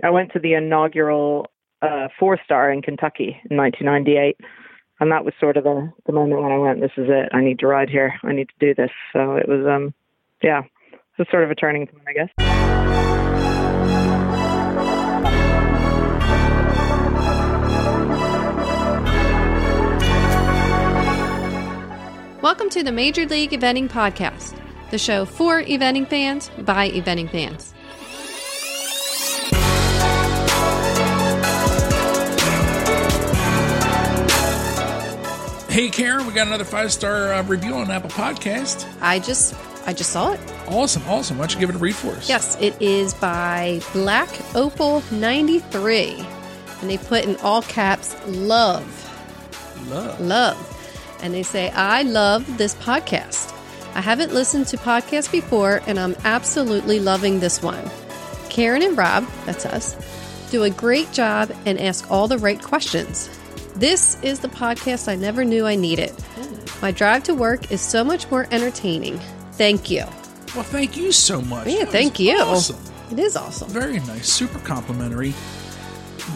I went to the inaugural uh, four star in Kentucky in 1998, and that was sort of the the moment when I went, "This is it. I need to ride here. I need to do this." So it was, um, yeah, it was sort of a turning point, I guess. Welcome to the Major League Eventing Podcast, the show for eventing fans by eventing fans. Hey, Karen, we got another five star uh, review on Apple Podcast. I just I just saw it. Awesome, awesome. Why don't you give it a read for us? Yes, it is by Black Opal 93. And they put in all caps love. Love. Love. And they say, I love this podcast. I haven't listened to podcasts before, and I'm absolutely loving this one. Karen and Rob, that's us, do a great job and ask all the right questions. This is the podcast I never knew I needed. My drive to work is so much more entertaining. Thank you. Well, thank you so much. Yeah, That thank you. Awesome. It is awesome. Very nice. Super complimentary.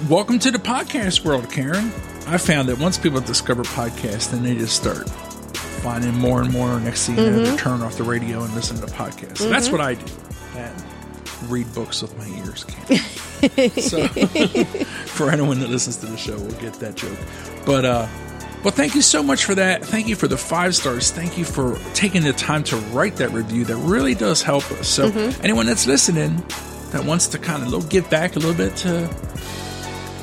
Welcome to the podcast world, Karen. I found that once people discover podcasts, then they just start finding more and more. Next thing you know, Mm-hmm. they turn off the radio and listen to podcasts. So That's what I do. Read books with my ears. So, for anyone that listens to the show, will get that joke. But, uh, well, thank you so much for that. Thank you for the five stars. Thank you for taking the time to write that review. That really does help us. So, anyone that's listening that wants to kind of little give back a little bit to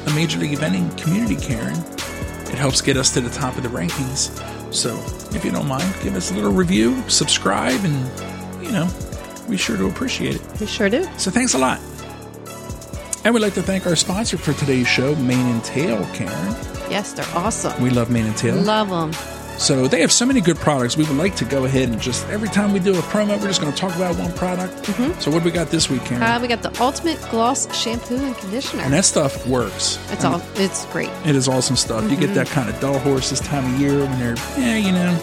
a Major League Eventing community, Karen, it helps get us to the top of the rankings. So, if you don't mind, give us a little review, subscribe, and you know, we sure to appreciate it. We sure do. So thanks a lot. And we'd like to thank our sponsor for today's show, Mane and Tail, Karen. Yes, they're awesome. We love Mane and Tail. Love them. so they have so many good products. We would like to go ahead and just every time we do a promo, we're just going to talk about one product. Mm-hmm. So what do we got this week, Karen? Uh, we got the Ultimate Gloss Shampoo and Conditioner. and that stuff works. it's I all. It's great. It is awesome stuff. You get mm-hmm. that kind of dull horse this time of year when they're, yeah, you know,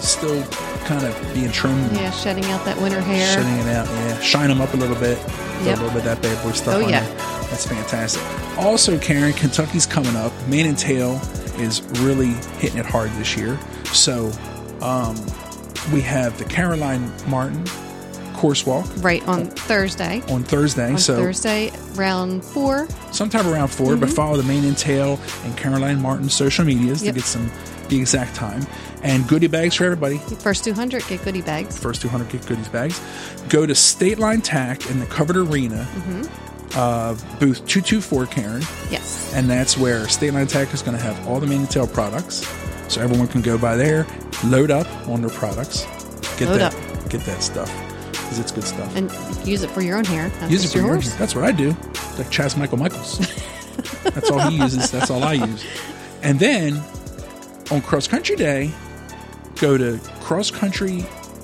still kind of being trimmed, Yeah, shedding out that winter hair. shedding it out. Yeah, shine them up a little bit. Yep. A little bit of that bad boy stuff Oh, on yeah. there. That's fantastic. Also, Karen, Kentucky's coming up. Mane and Tail is really hitting it hard this year. So, um, we have the Caroline Martin course walk Right on Thursday. on Thursday. On so Thursday, round four. sometime around 4 but follow the Mane and Tail and Caroline Martin social medias Mm-hmm. Yep. to get some the exact time and goodie bags for everybody. First 200 get goodie bags. First 200 get goodies bags. Go to State Line Tack in the covered arena, Mm-hmm. uh, booth 224, Karen. Yes. And that's where State Line Tack is going to have all the and Tail products. So everyone can go by there, load up on their products, get Load that, up. get that stuff because it's good stuff. And use it for your own hair. not Use it for your your horse. hair. That's what I do. Like Chaz Michael Michaels. That's all he uses. That's all I use. And then on Cross Country Day, go to Cross Country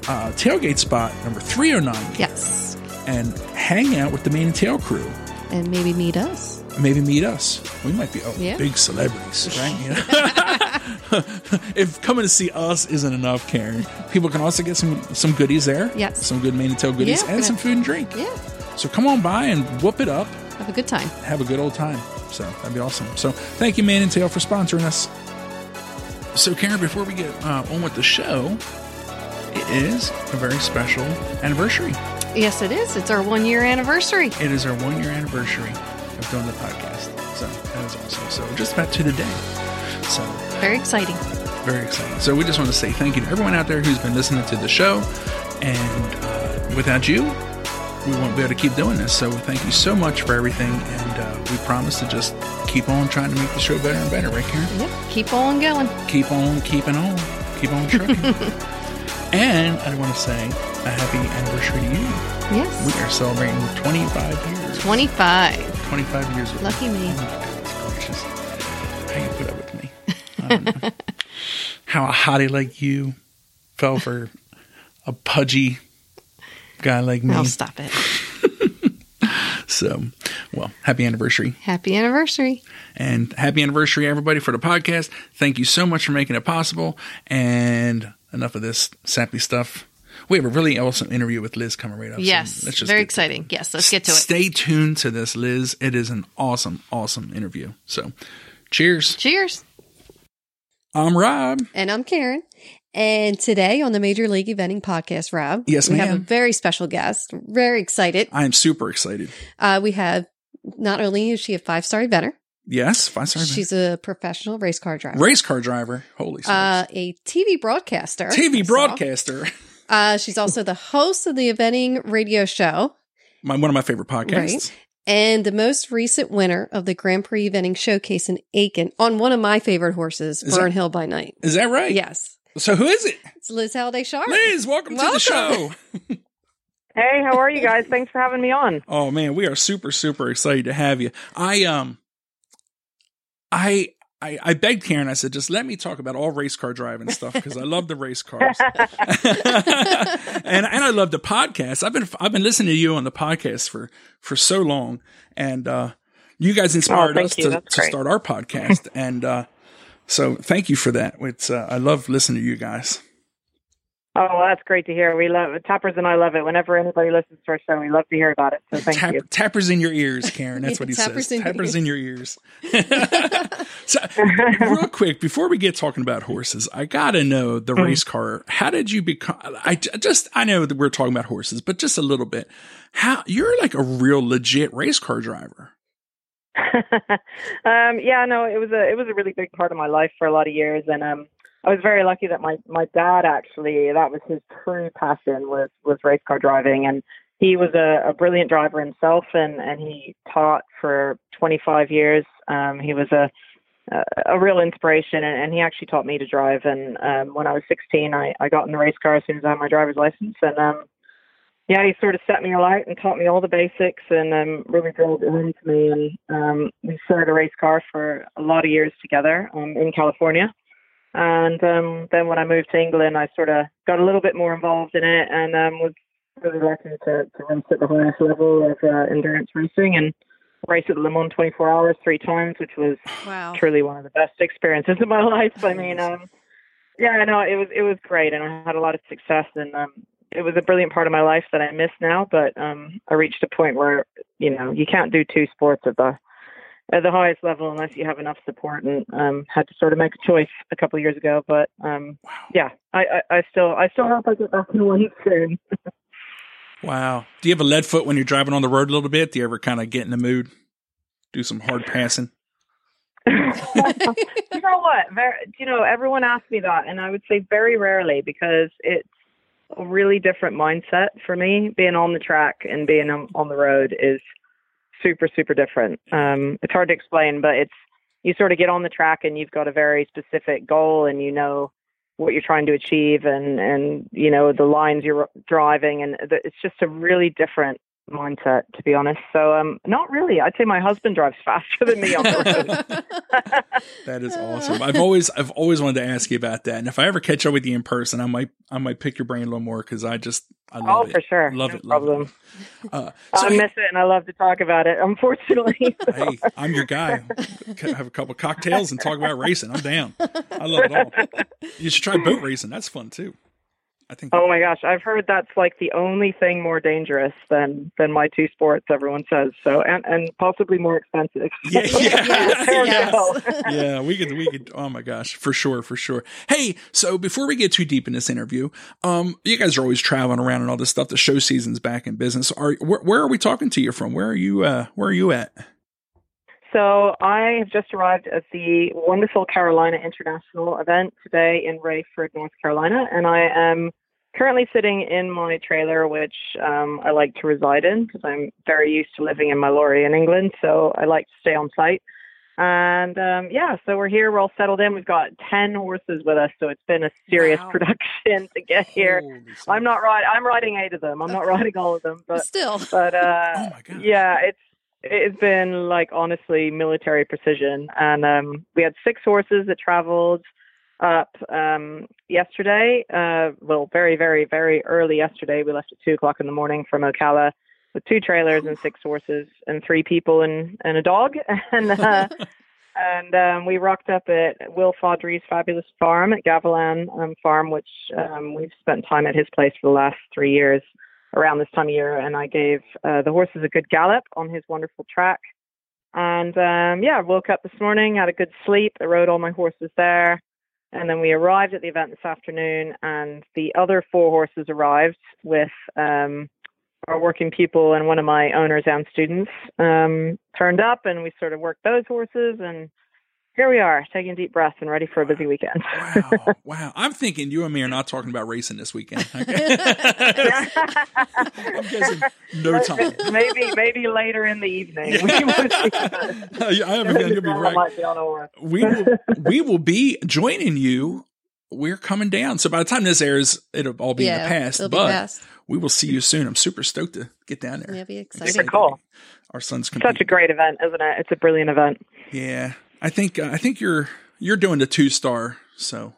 uh, tailgate spot number 309 Yes. and hang out with the Mane and Tail crew. And maybe meet us. Maybe meet us. We might be oh, Yeah. big celebrities, right? You know? if coming to see us isn't enough, Karen, people can also get some some goodies there. Yes. Some good Mane and Tail goodies Yeah, and gonna- some food and drink. Yeah. So come on by and whoop it up. Have a good time. have a good old time. So that'd be awesome. So thank you, Man and Tail, for sponsoring us. So, Karen, before we get uh, on with the show, it is a very special anniversary. Yes, it is. It's our one year anniversary. It is our one year anniversary of doing the podcast. So that is awesome. So just about to the day. So Very exciting. very exciting. So we just want to say thank you to everyone out there who's been listening to the show. And uh, without you, we won't be able to keep doing this. So thank you so much for everything. And uh, we promise to just keep on trying to make the show better and better, right, Karen? Yep. Keep on going. Keep on keeping on. Keep on trucking. and I want to say a happy anniversary to you. Yes. We are celebrating 25 years. 25. 25 years with Lucky me. Oh gracious. How you put up with me? I don't know. How a hottie like you fell for a pudgy guy like me. Oh, stop it. So, well, happy anniversary. Happy anniversary. And happy anniversary, everybody, for the podcast. Thank you so much for making it possible. And enough of this sappy stuff. We have a really awesome interview with Liz coming right up. Yes, so let's just very exciting. Yes, let's get to it. Stay tuned to this, Liz. It is an awesome, awesome interview. So, cheers. Cheers. I'm Rob. And I'm Karen. And today on the Major League Eventing Podcast, Rob, Yes, we have a very special guest. Very excited. I am super excited. Uh, we have not only is she a five star eventer, Yes, five star. she's a professional race car driver, race car driver. Holy uh, a TV broadcaster, TV broadcaster. Uh, she's also the host of the eventing radio show My, one of my favorite podcasts. and the most recent winner of the Grand Prix Eventing Showcase in Aiken on one of my favorite horses, Is Burn that- Hill by Night. Is that right? Yes. So who is it? It's Liz Halliday Sharp. Liz, welcome, to the show. Hey, how are you guys? Thanks for having me on. Oh man, we are super super excited to have you. I um I I, I begged Karen. I said, just let me talk about all race car driving stuff because I love the race cars, and and I love the podcast. I've been I've been listening to you on the podcast for for so long, and uh, you guys inspired thank us you. to, to start our podcast, and uh, so thank you for that. It's uh, I love listening to you guys. Oh, well, that's great to hear. We love Tappers and I love it. Whenever anybody listens to our show, we love to hear about it. So thank Tap- you. Tappers in your ears, Karen. That's what he Tappers says. in your tappers in your ears. so, real quick, before we get talking about horses, I gotta know the Mm-hmm. race car. How did you become? I just I know that we're talking about horses, but just a little bit. How you're like a real legit race car driver. um, yeah, no, it was a it was a really big part of my life for a lot of years, and um, I was very lucky that my my dad actually that was his true passion was was race car driving, and he was a, a brilliant driver himself, and and he taught for 25 years. Um, he was a a, real inspiration, and, and he actually taught me to drive. And um, when I was 16, I I got in the race car as soon as I had my driver's license, and um, yeah, he sort of set me alight and taught me all the basics and um, really drilled it into me. And um, we shared a race car for a lot of years together um, in California. And um, then when I moved to England, I sort of got a little bit more involved in it and um, was really lucky to, to race at the highest level of uh, endurance racing and race at Le Mans 24 hours three times, which was Wow. truly one of the best experiences of my life. I mean, um, yeah, I know it was it was great, and I had a lot of success, and um, it was a brilliant part of my life that I miss now. But um, I reached a point where you know you can't do two sports at the at the highest level unless you have enough support, and um, had to sort of make a choice a couple of years ago. But um, Wow. yeah, I, I, I still I still hope I get back in one soon. Wow. Do you have a lead foot when you're driving on the road a little bit? Do you ever kind of get in the mood? Do some hard passing? you know what? Very, you know, everyone asks me that, and I would say very rarely because it's a really different mindset for me. Being on the track and being on, the road is super, super different. Um, it's hard to explain, but it's you sort of get on the track and you've got a very specific goal, and you know what you're trying to achieve, and and you know the lines you're driving, and it's just a really different mindset to be honest so um not really i'd say my husband drives faster than me on the road That is awesome. I've always I've always wanted to ask you about that. And if I ever catch up with you in person, I might I might pick your brain a little more because I just I love Oh, it. for sure. Love no it. Love problem. it. Uh, so I miss it and I love to talk about it. Unfortunately, hey, I'm your guy. Have a couple cocktails and talk about racing. I'm down. I love it all. You should try boat racing. That's fun too. I think. oh my gosh, I've heard that's like the only thing more dangerous than than my two sports. Everyone says so, and and possibly more expensive. Yeah, yeah. Don't Yes. yeah, we could, we could. Oh my gosh, for sure, for sure. Hey, so before we get too deep in this interview, um, you guys are always traveling around and all this stuff. The show season's back in business. Are where, where are we talking to you from? Where are you? Uh, where are you at? So I have just arrived at the wonderful Carolina International event today in Raeford, North Carolina, and I am currently sitting in my trailer, which um, I like to reside in because I'm very used to living in my lorry in England. So I like to stay on site. And um, yeah, so we're here. We're all settled in. We've got ten horses with us, so it's been a serious Wow. production to get here. Holy I'm not riding. I'm riding eight of them. I'm not riding all of them, but Still. but uh, Oh my yeah, it's it's been like honestly military precision, and um, we had six horses that traveled up um, yesterday. Uh, well, very very very early yesterday. We left at two o'clock in the morning from Ocala with two trailers and six horses and three people and and a dog, and uh, and um, we rocked up at Will Faudree's fabulous farm at Gavilan um, Farm, which um, we've spent time at his place for the last three years around this time of year. And I gave uh, the horses a good gallop on his wonderful track. And um, yeah, woke up this morning, had a good sleep. I rode all my horses there. And then we arrived at the event this afternoon, and the other four horses arrived with um, our working pupil and one of my owners and students um, turned up, and we sort of worked those horses. And here we are, taking deep breaths and ready for a busy weekend. wow, wow! I'm thinking you and me are not talking about racing this weekend. I'm guessing no time. maybe, maybe later in the evening. Yeah. I have a feeling you'll be right. We will, we will be joining you. We're coming down. So by the time this airs, it'll all be yeah, in the past. it'll be but past. we will see you soon. I'm super stoked to get down there. Yeah, be Super exciting. cool. Our son's Such a great event, isn't it? It's a brilliant event. Yeah, I think uh, I think you're you're doing the two star. So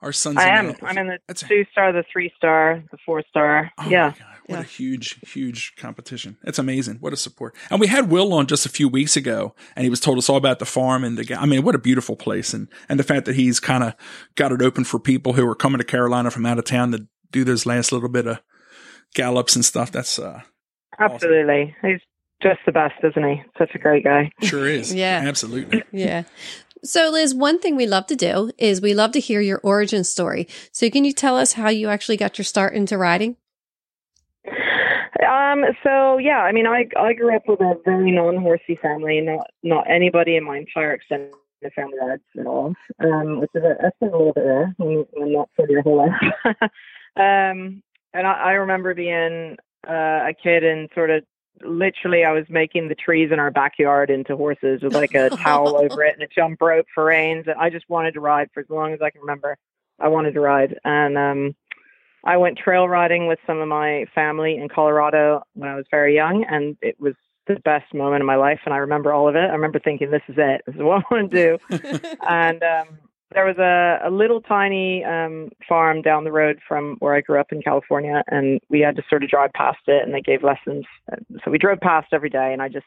our son's. I in am. the- I'm in the That's two star, the three star, the four star. Oh yeah. my God. What Yeah. a huge, huge competition. It's amazing. What a support. And we had Will on just a few weeks ago and he was told us all about the farm and the. I mean, what a beautiful place. And, and the fact that he's kind of got it open for people who are coming to Carolina from out of town to do those last little bit of gallops and stuff. That's, uh, Absolutely. He's just the best, isn't he? Such a great guy. sure is. Yeah. Absolutely. Yeah. So, Liz, one thing we love to do is we love to hear your origin story. So, can you tell us how you actually got your start into riding? Um, so yeah, I mean, I I grew up with a very non-horsey family. Not not anybody in my entire extended family rides at all. Um, which is a, that's been a little bit rare when, when not for your whole life. um, and I, I remember being uh, a kid and sort of literally I was making the trees in our backyard into horses with like a towel over it and a jump rope for reins. And I just wanted to ride for as long as I can remember. I wanted to ride, and um, I went trail riding with some of my family in Colorado when I was very young, and it was the best moment of my life. And I remember all of it. I remember thinking, "This is it. This is what I want to do." and um, there was a, a little tiny um, farm down the road from where I grew up in California, and we had to sort of drive past it, and they gave lessons. So we drove past every day, and I just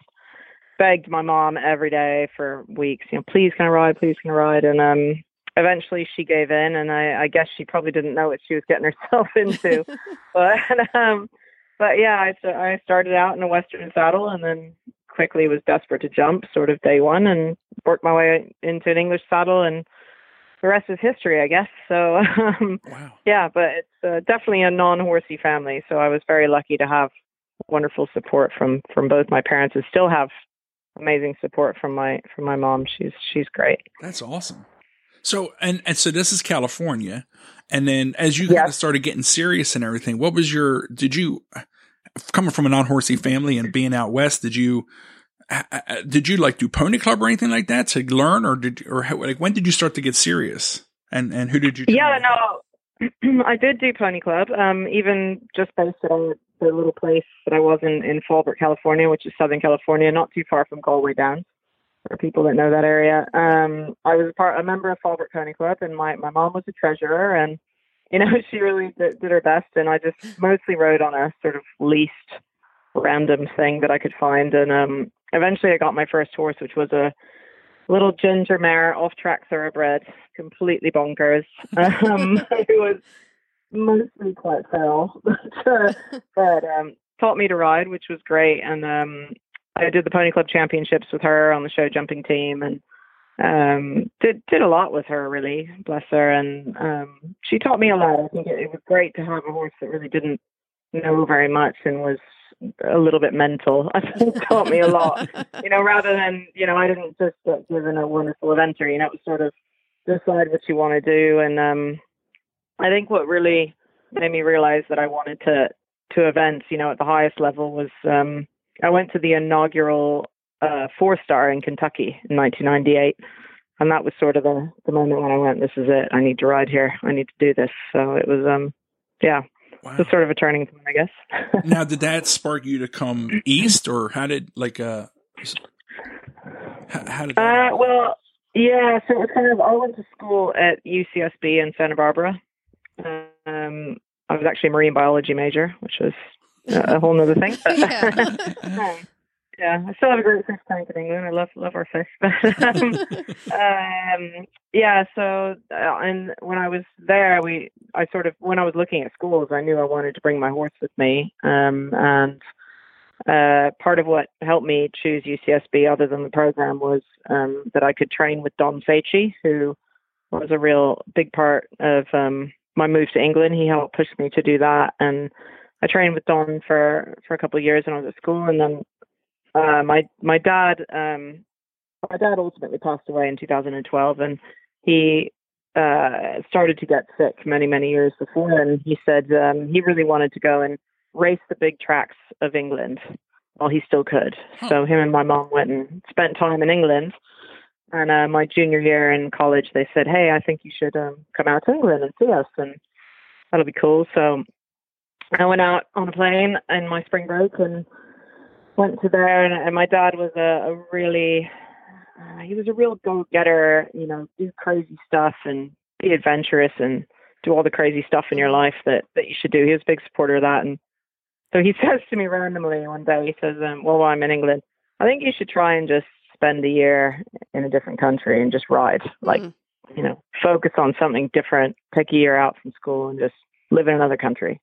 begged my mom every day for weeks, you know, please can I ride, please can I ride, and um, eventually she gave in, and I, I guess she probably didn't know what she was getting herself into, but um, but yeah, I, I started out in a Western saddle, and then quickly was desperate to jump, sort of day one, and worked my way into an English saddle, and the rest is history, I guess. So um, Wow. yeah, but it's uh, definitely a non-horsey family, so I was very lucky to have wonderful support from from both my parents, and still have amazing support from my from my mom. She's she's great. That's awesome. So, and, and so this is California. And then as you kind of started getting serious and everything, what was your, did you, coming from a non-horsey family and being out West, did you, did you like do pony club or anything like that to learn or did, or how, like when did you start to get serious? And, and who did you? Yeah, no, I did do pony club. Um, even just based at a, the little place that I was in in Fallbrook, California, which is Southern California, not too far from Galway Downs. For people that know that area, um, I was a part, a member of Fallbrook Pony Club, and my my mom was a treasurer, and you know she really did, did her best, and I just mostly rode on a sort of least random thing that I could find, and um, eventually I got my first horse, which was a little ginger mare off track thoroughbred, completely bonkers. Um, who was mostly quite feral, but, uh, but um, taught me to ride, which was great. And um, I did the Pony Club Championships with her on the show jumping team, and um, did did a lot with her. Really, bless her. And um, she taught me a lot. I think it, it was great to have a horse that really didn't know very much and was a little bit mental. I think taught me a lot you know, rather than, you know, I didn't just get given a wonderful adventure, you know, it was sort of decide what you want to do. And um, I think what really made me realize that I wanted to, to events, you know, at the highest level was um, I went to the inaugural uh, four star in Kentucky in 1998. And that was sort of the, the moment when I went, this is it. I need to ride here. I need to do this. So it was, um, yeah, Wow. it was sort of a turning point, I guess. now, did that spark you to come east or how did like, uh, how, how did that? Uh, well, yeah. So it was kind of. I went to school at UCSB in Santa Barbara. Um, I was actually a marine biology major, which was a a whole nother thing. But, Yeah. yeah, I still have a great fish tank in England. I love love our fish. But um, um, yeah, so uh, and when I was there, we I sort of when I was looking at schools, I knew I wanted to bring my horse with me. Um, and uh, part of what helped me choose UCSB, other than the program, was um, that I could train with Don Faichi, who was a real big part of um, my move to England. He helped push me to do that, and I trained with Don for for a couple of years when I was at school, and then uh, my my dad um, my dad ultimately passed away in 2012, and he uh, started to get sick many many years before, and he said um, he really wanted to go and race the big tracks of England while he still could. So him and my mom went and spent time in England. And uh, my junior year in college, they said, "Hey, I think you should um, come out to England and see us, and that'll be cool." So I went out on a plane in my spring break and went to there. And, and my dad was a, a really, uh, he was a real go-getter. You know, do crazy stuff and be adventurous and do all the crazy stuff in your life that that you should do. He was a big supporter of that. And so he says to me randomly one day, he says, um, "Well, while I'm in England, I think you should try and just spend a year in a different country and just ride, like, Mhm. you know, focus on something different. Take a year out from school and just live in another country."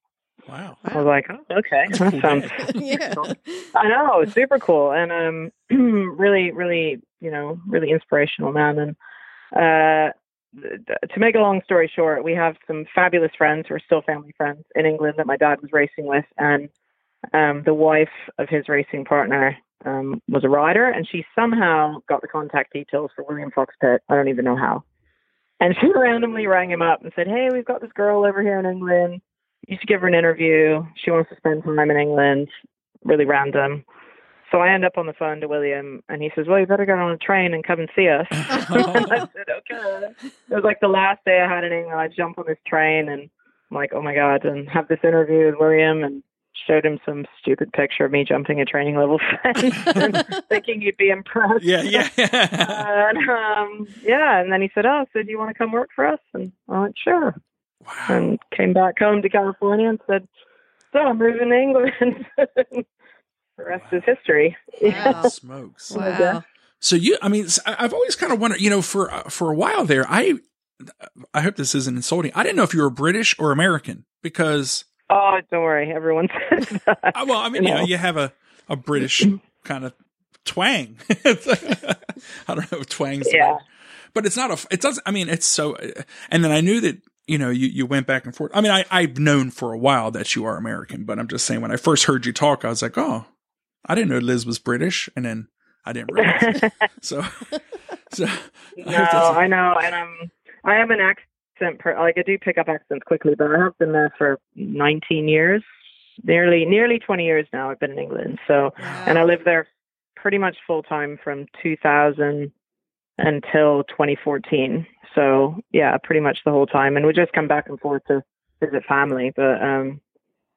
Wow. I was like, oh, "Okay, That's a that sounds." yeah. I know, it's super cool, and um, really, really, you know, really inspirational man. And uh, to make a long story short, we have some fabulous friends who are still family friends in England that my dad was racing with, and um, the wife of his racing partner um, was a rider, and she somehow got the contact details for William Fox Pitt. I don't even know how. And she randomly rang him up and said, "Hey, we've got this girl over here in England. You should give her an interview. She wants to spend time in England." Really random. So I end up on the phone to William, and he says, "Well, you better get on a train and come and see us." and I said, "Okay." It was like the last day I had in England. I jump on this train, and I'm like, "Oh my god!" And have this interview with William, and showed him some stupid picture of me jumping a training level fence, and thinking he'd be impressed. yeah, yeah. and um, yeah, and then he said, "Oh, so do you want to come work for us?" And I went, "Sure." Wow. And came back home to California and said, "So I'm moving to England." the rest is history. Wow. Smokes. Wow. So you, I mean, I- I've always kind of wondered, you know, for uh, for a while there, I, I hope this isn't insulting. I didn't know if you were British or American because, Oh, don't worry, everyone says that. uh, well, I mean, you know, No. you have a a British kind of twang. I don't know if twang's the Yeah. right- but it's not a. It doesn't. I mean, it's so. And then I knew that you know you you went back and forth. I mean, I I've known for a while that you are American, but I'm just saying when I first heard you talk, I was like, oh, I didn't know Liz was British, and then I didn't realize. so, so no, I I know, and I'm I have an accent. Per, like I do pick up accents quickly, but I have been there for 19 years, nearly nearly 20 years now. I've been in England, so and I lived there pretty much full time from 2000 until 2014. So yeah, pretty much the whole time, and we just come back and forth to visit family, but um,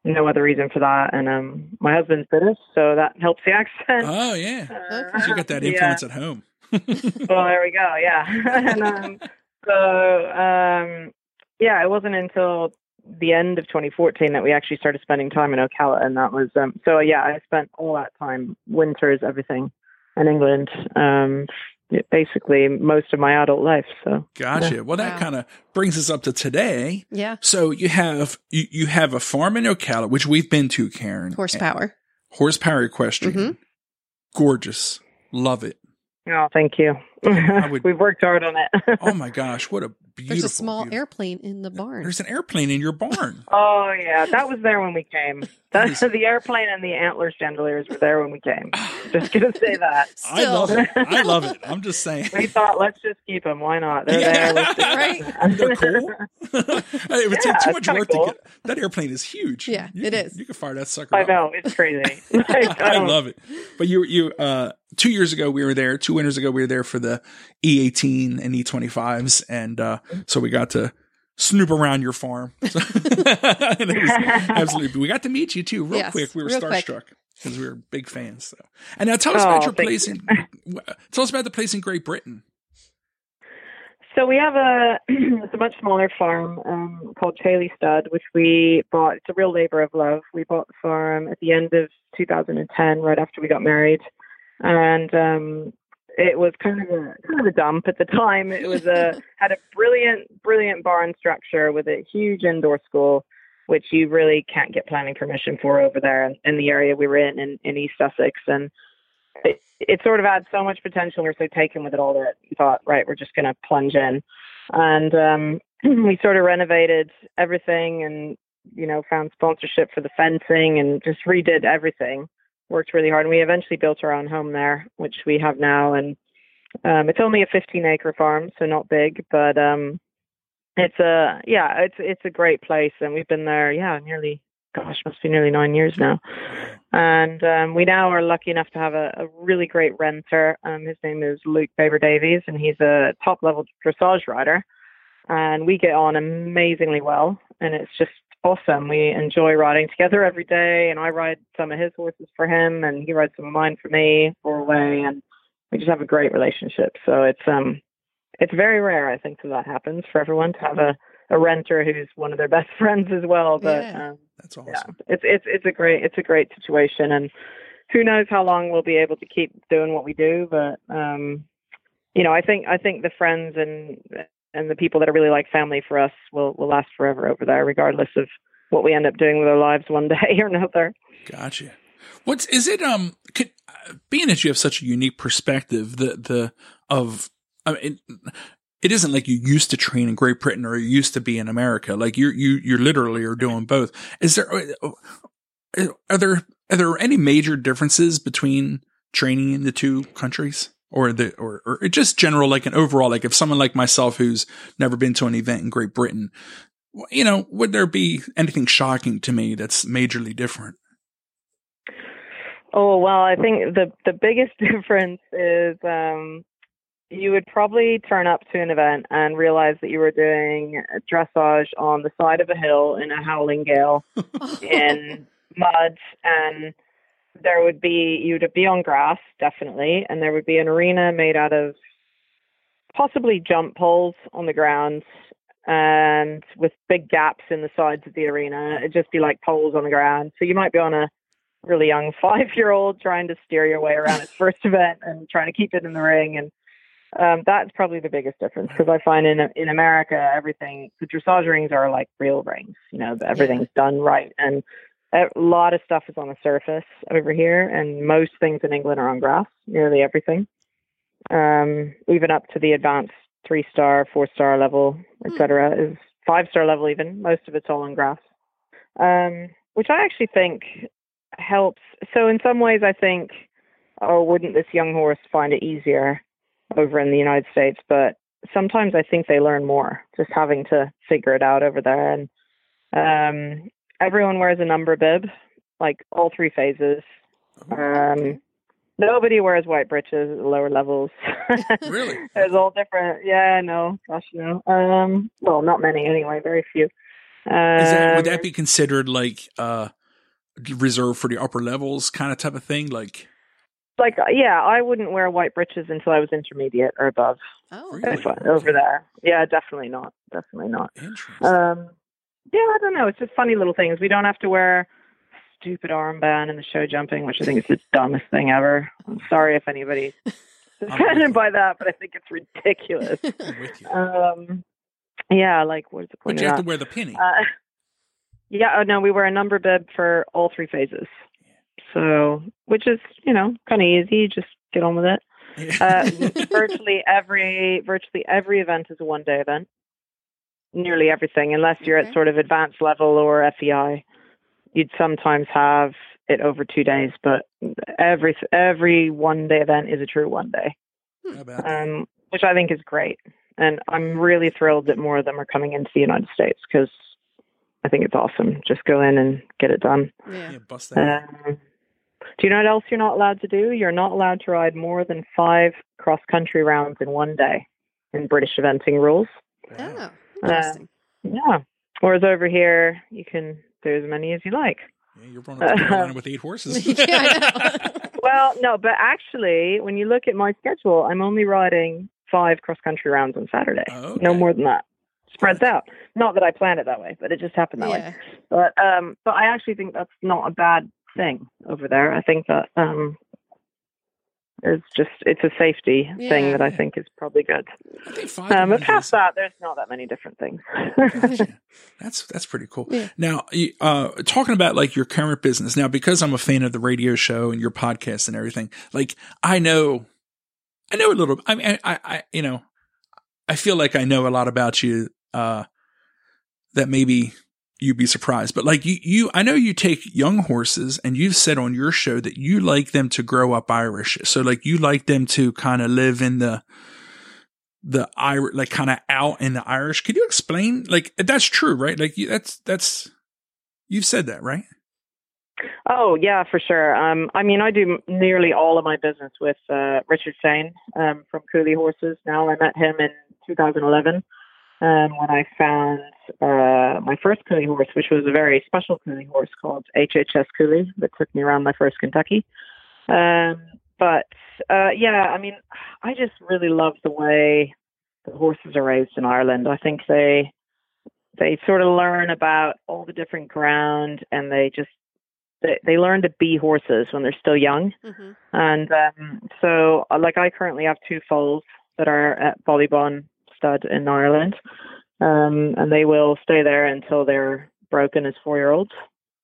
no other reason for that. And um, my husband's British, so that helps the accent. oh yeah, Uh, so you got that yeah. influence at home. well, there we go. Yeah. and, um, so, um, yeah, it wasn't until the end of 2014 that we actually started spending time in Ocala, and that was um, so. Yeah, I spent all that time, winters, everything, in England. Basically, most of my adult life. So, Gotcha. Well, that Wow. kind of brings us up to today. Yeah. So you have you, you have a farm in Ocala, which we've been to, Karen. Horsepower. Horsepower equestrian. Mhm. Gorgeous. Love it. oh, thank you. would- We've worked hard on it. Oh my gosh, what a beautiful. There's a small beautiful- airplane in the barn. There's an airplane in your barn. oh yeah, that was there when we came. That, the airplane and the antler chandeliers were there when we came. Just gonna say that. I love it. I love it. I'm just saying. We thought, let's just keep them. Why not? They're Yeah. there. Right? They're cool. it would take too much work cool. to get that airplane is huge. Yeah, you it can, is. You can fire that sucker. I up. know it's crazy. Like, I don't- love it. But you, you, uh, two years ago we were there. Two winters ago we were there for the E18 and E25s, and uh, so we got to snoop around your farm. And it was absolutely. We got to meet you too, real Yes, quick. We were starstruck because we were big fans. So, and now tell us Oh, about your thank place in. Tell us about the place in Great Britain. So we have a it's a much smaller farm um, called Chaley Stud, which we bought. It's a real labor of love. We bought the farm at the end of 2010, right after we got married. and um, it was kind of a kind of a dump at the time. It was a had a brilliant brilliant barn structure with a huge indoor school, which you really can't get planning permission for over there in the area we were in in, in East Sussex, and it, it sort of had so much potential. We were so taken with it all that we thought, right, we're just going to plunge in, and um, we sort of renovated everything and you know found sponsorship for the fencing and just redid everything worked really hard and we eventually built our own home there which we have now and um it's only a 15 acre farm so not big but um it's a yeah it's it's a great place and we've been there yeah nearly gosh must be nearly nine years now. And um we now are lucky enough to have a, a really great renter um his name is luke baber davies and he's a top level dressage rider and we get on amazingly well and it's just awesome. We enjoy riding together every day, and I ride some of his horses for him, and he rides some of mine for me for away, and we just have a great relationship. So it's um, it's very rare, I think, that that happens for everyone to have a a renter who's one of their best friends as well. But yeah, um, that's awesome. Yeah, it's it's it's a great it's a great situation, and who knows how long we'll be able to keep doing what we do, but um, you know, I think I think the friends and and the people that are really like family for us will will last forever over there, regardless of what we end up doing with our lives one day or another. Gotcha. What's is it? Um, could, uh, being that you have such a unique perspective, the the of I mean, it isn't like you used to train in Great Britain or you used to be in America. Like you you you literally are doing both. Is there uh, uh, are there are there any major differences between training in the two countries? Or the or, or just general like an overall like if someone like myself who's never been to an event in Great Britain, you know, would there be anything shocking to me that's majorly different? Oh well, I think the the biggest difference is um, you would probably turn up to an event and realize that you were doing dressage on the side of a hill in a howling gale in mud and there would be you'd be on grass definitely, and there would be an arena made out of possibly jump poles on the ground and with big gaps in the sides of the arena. It'd just be like poles on the ground. So you might be on a really young five year old trying to steer your way around its first event and trying to keep it in the ring and um, that's probably the biggest difference because I find in in America everything the dressage rings are like real rings, you know, everything's done right, and a lot of stuff is on the surface over here, and most things in England are on grass, nearly everything. Um, even up to the advanced three star, four star level, etc. Hmm. is five star level even. Most of it's all on grass, um, which I actually think helps. So in some ways, I think, oh, wouldn't this young horse find it easier over in the United States? But sometimes I think they learn more just having to figure it out over there. And um, everyone wears a number bib, like all three phases. Oh, um, nobody wears white breeches at the lower levels. really? There's all different. Yeah, no, gosh, no. Um, well, not many anyway. Very few. Um, that, would that um, be considered like uh, reserved for the upper levels, kind of type of thing? Like, like yeah, I wouldn't wear white breeches until I was intermediate or above. Oh, really? over there. Yeah, definitely not. Definitely not. Interesting. Um, yeah, I don't know. It's just funny little things. We don't have to wear stupid armband in the show jumping, which I think is the dumbest thing ever. I'm sorry if anybody offended by that, but I think it's ridiculous. Um, yeah, like what's the point? But you have that? to wear the penny. Uh, yeah, oh, no, we wear a number bib for all three phases. So, which is you know kind of easy. Just get on with it. uh, virtually every virtually every event is a one day event nearly everything, unless you're okay. at sort of advanced level or FEI. You'd sometimes have it over two days, but every every one day event is a true one day, um, which I think is great. And I'm really thrilled that more of them are coming into the United States because I think it's awesome. Just go in and get it done. Yeah, yeah bust that. Um, do you know what else you're not allowed to do? You're not allowed to ride more than five cross country rounds in one day in British eventing rules. Oh. Uh, yeah. Whereas over here, you can do as many as you like. Yeah, you're running uh, with eight horses. yeah, well, no, but actually, when you look at my schedule, I'm only riding five cross country rounds on Saturday. Oh, okay. No more than that. Spreads out. Not that I planned it that way, but it just happened that yeah. way. But um, but I actually think that's not a bad thing over there. I think that um, it's just it's a safety Yeah. thing that I think is probably good. I. Um, but past that, there's not that many different things. That's that's pretty cool. Yeah. Now, uh, talking about like your current business now, because I'm a fan of the radio show and your podcast and everything. Like, I know, I know a little. I mean, I, I, you know, I feel like I know a lot about you. Uh, that maybe you'd be surprised, but like you, you, I know you take young horses, and you've said on your show that you like them to grow up Irish. So, like, you like them to kind of live in the the Irish, like kind of out in the Irish. Could you explain? Like that's true, right? Like you, that's that's you've said that, right? Oh yeah, for sure. Um, I mean, I do nearly all of my business with uh, Richard Sheane um, from Cooley Horses. Now I met him in 2011 um, when I found uh, my first Cooley horse, which was a very special Cooley horse called HHS Cooley that took me around my first Kentucky. Um, but uh, yeah, I mean, I just really love the way the horses are raised in Ireland. I think they they sort of learn about all the different ground and they just they, they learn to be horses when they're still young. hmm And um, so, uh, like, I currently have two foals that are at Bollybon Stud in Ireland, um, and they will stay there until they're broken as four year olds.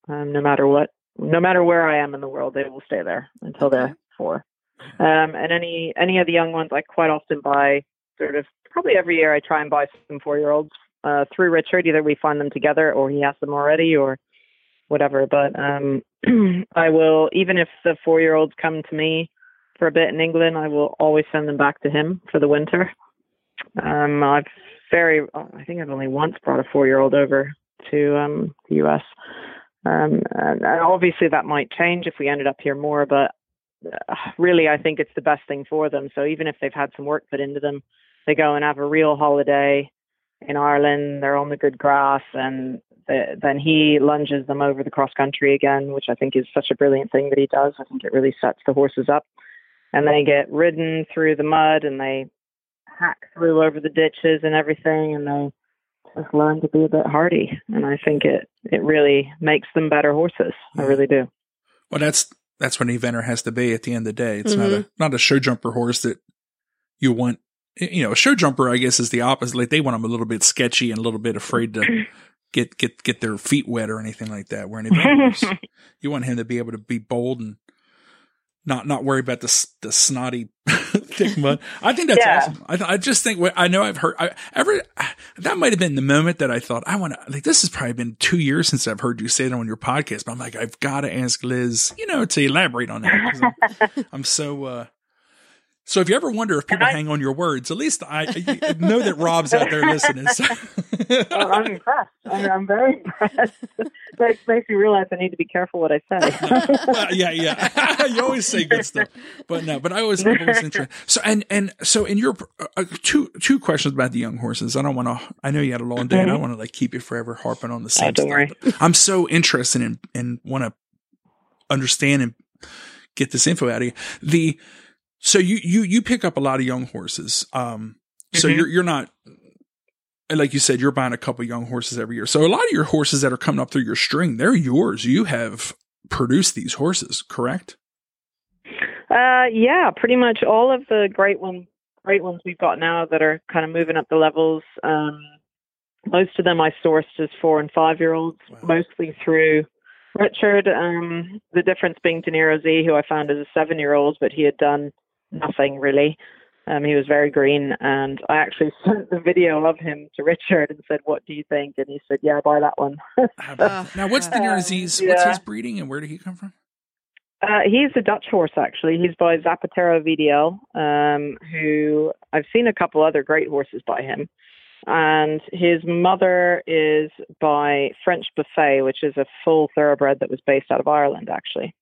Um, no matter what, no matter where I am in the world, they will stay there until they're four. Um, and any any of the young ones, I quite often buy sort of probably every year. I try and buy some four year olds uh, through Richard. Either we find them together, or he has them already, or whatever. But um, I will, even if the four year olds come to me for a bit in England, I will always send them back to him for the winter. Um, I've very, I think I've only once brought a four year old over to um, the US. Um, and, and obviously that might change if we ended up here more, but uh, really I think it's the best thing for them. So even if they've had some work put into them, they go and have a real holiday in Ireland. They're on the good grass, and the, then he lunges them over the cross country again, which I think is such a brilliant thing that he does. I think it really sets the horses up, and they get ridden through the mud, and they hack through over the ditches and everything, and they just learn to be a bit hardy. And I think it it really makes them better horses. I mm-hmm. really do. Well, that's that's what an eventer has to be at the end of the day. It's not a mm-hmm. not a show jumper horse that you want. You know, a show jumper, I guess, is the opposite. Like they want them a little bit sketchy and a little bit afraid to get get get their feet wet or anything like that. Where an event horse, you want him to be able to be bold and not not worry about the the snotty thick mud. I think that's Yeah. awesome. I th- I just think I know I've heard I, ever that might have been the moment that I thought I want to like this has probably been two years since I've heard you say that on your podcast. But I'm like I've got to ask Liz, you know, to elaborate on that. I'm, I'm so. uh so if you ever wonder if people I- hang on your words, at least I, I know that Rob's out there listening. So. Oh, I'm impressed. I mean, I'm very impressed. That makes me realize I need to be careful what I say. Uh, yeah, yeah. you always say good stuff, but no. But I always, I'm always interested. So and and so in your uh, two two questions about the young horses. I don't want to. I know you had a long day, and I want to like keep you forever harping on the same Oh, don't stuff. worry. I'm so interested in and want to understand and get this info out of you. The so you you you pick up a lot of young horses. Um, so Mhm. you're you're not. Like you said, you're buying a couple young horses every year. So a lot of your horses that are coming up through your string, they're yours. You have produced these horses, correct? Uh, yeah, pretty much all of the great ones, great ones we've got now that are kind of moving up the levels. Um, most of them I sourced as four and five year olds, Wow. mostly through Richard. Um, the difference being Deniro Z, who I found as a seven year old, but he had done nothing really. Um, he was very green, and I actually sent the video of him to Richard and said, "What do you think?" And he said, "Yeah, buy that one." Uh, now, what's the uh, Neuroz's? What's yeah. his breeding and where did he come from? Uh, he's a Dutch horse, actually. He's by Zapatero VDL, um, who I've seen a couple other great horses by him. And his mother is by French Buffet, which is a full thoroughbred that was based out of Ireland, actually.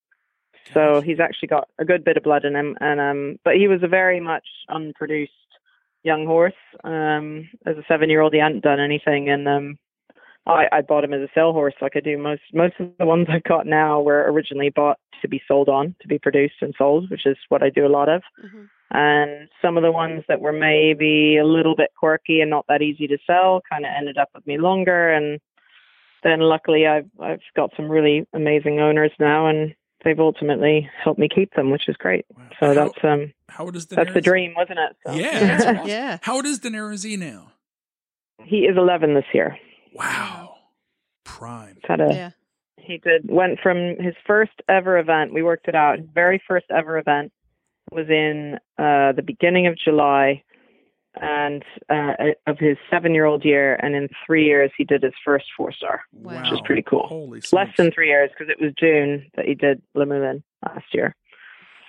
So he's actually got a good bit of blood in him. And um, but he was a very much unproduced young horse. Um, as a seven-year-old, he hadn't done anything, and um, I, I bought him as a sale horse, like I do most most of the ones I've got now were originally bought to be sold on, to be produced and sold, which is what I do a lot of. mhm. And some of the ones that were maybe a little bit quirky and not that easy to sell kind of ended up with me longer. And then luckily I've I've got some really amazing owners now, and they've ultimately helped me keep them, which is great. Wow. So how, that's um how old is Deniro Z? That's the dream, wasn't it? So. Yeah, awesome. yeah. How old is Deniro Z now? He is 11 this year. Wow, prime. Had a, yeah. He did went from his first ever event. We worked it out. His very first ever event was in uh, the beginning of July and uh, of his seven-year-old year, and in three years he did his first four-star, wow. which is pretty cool. Holy Less than three years because it was June that he did Lemuelin last year.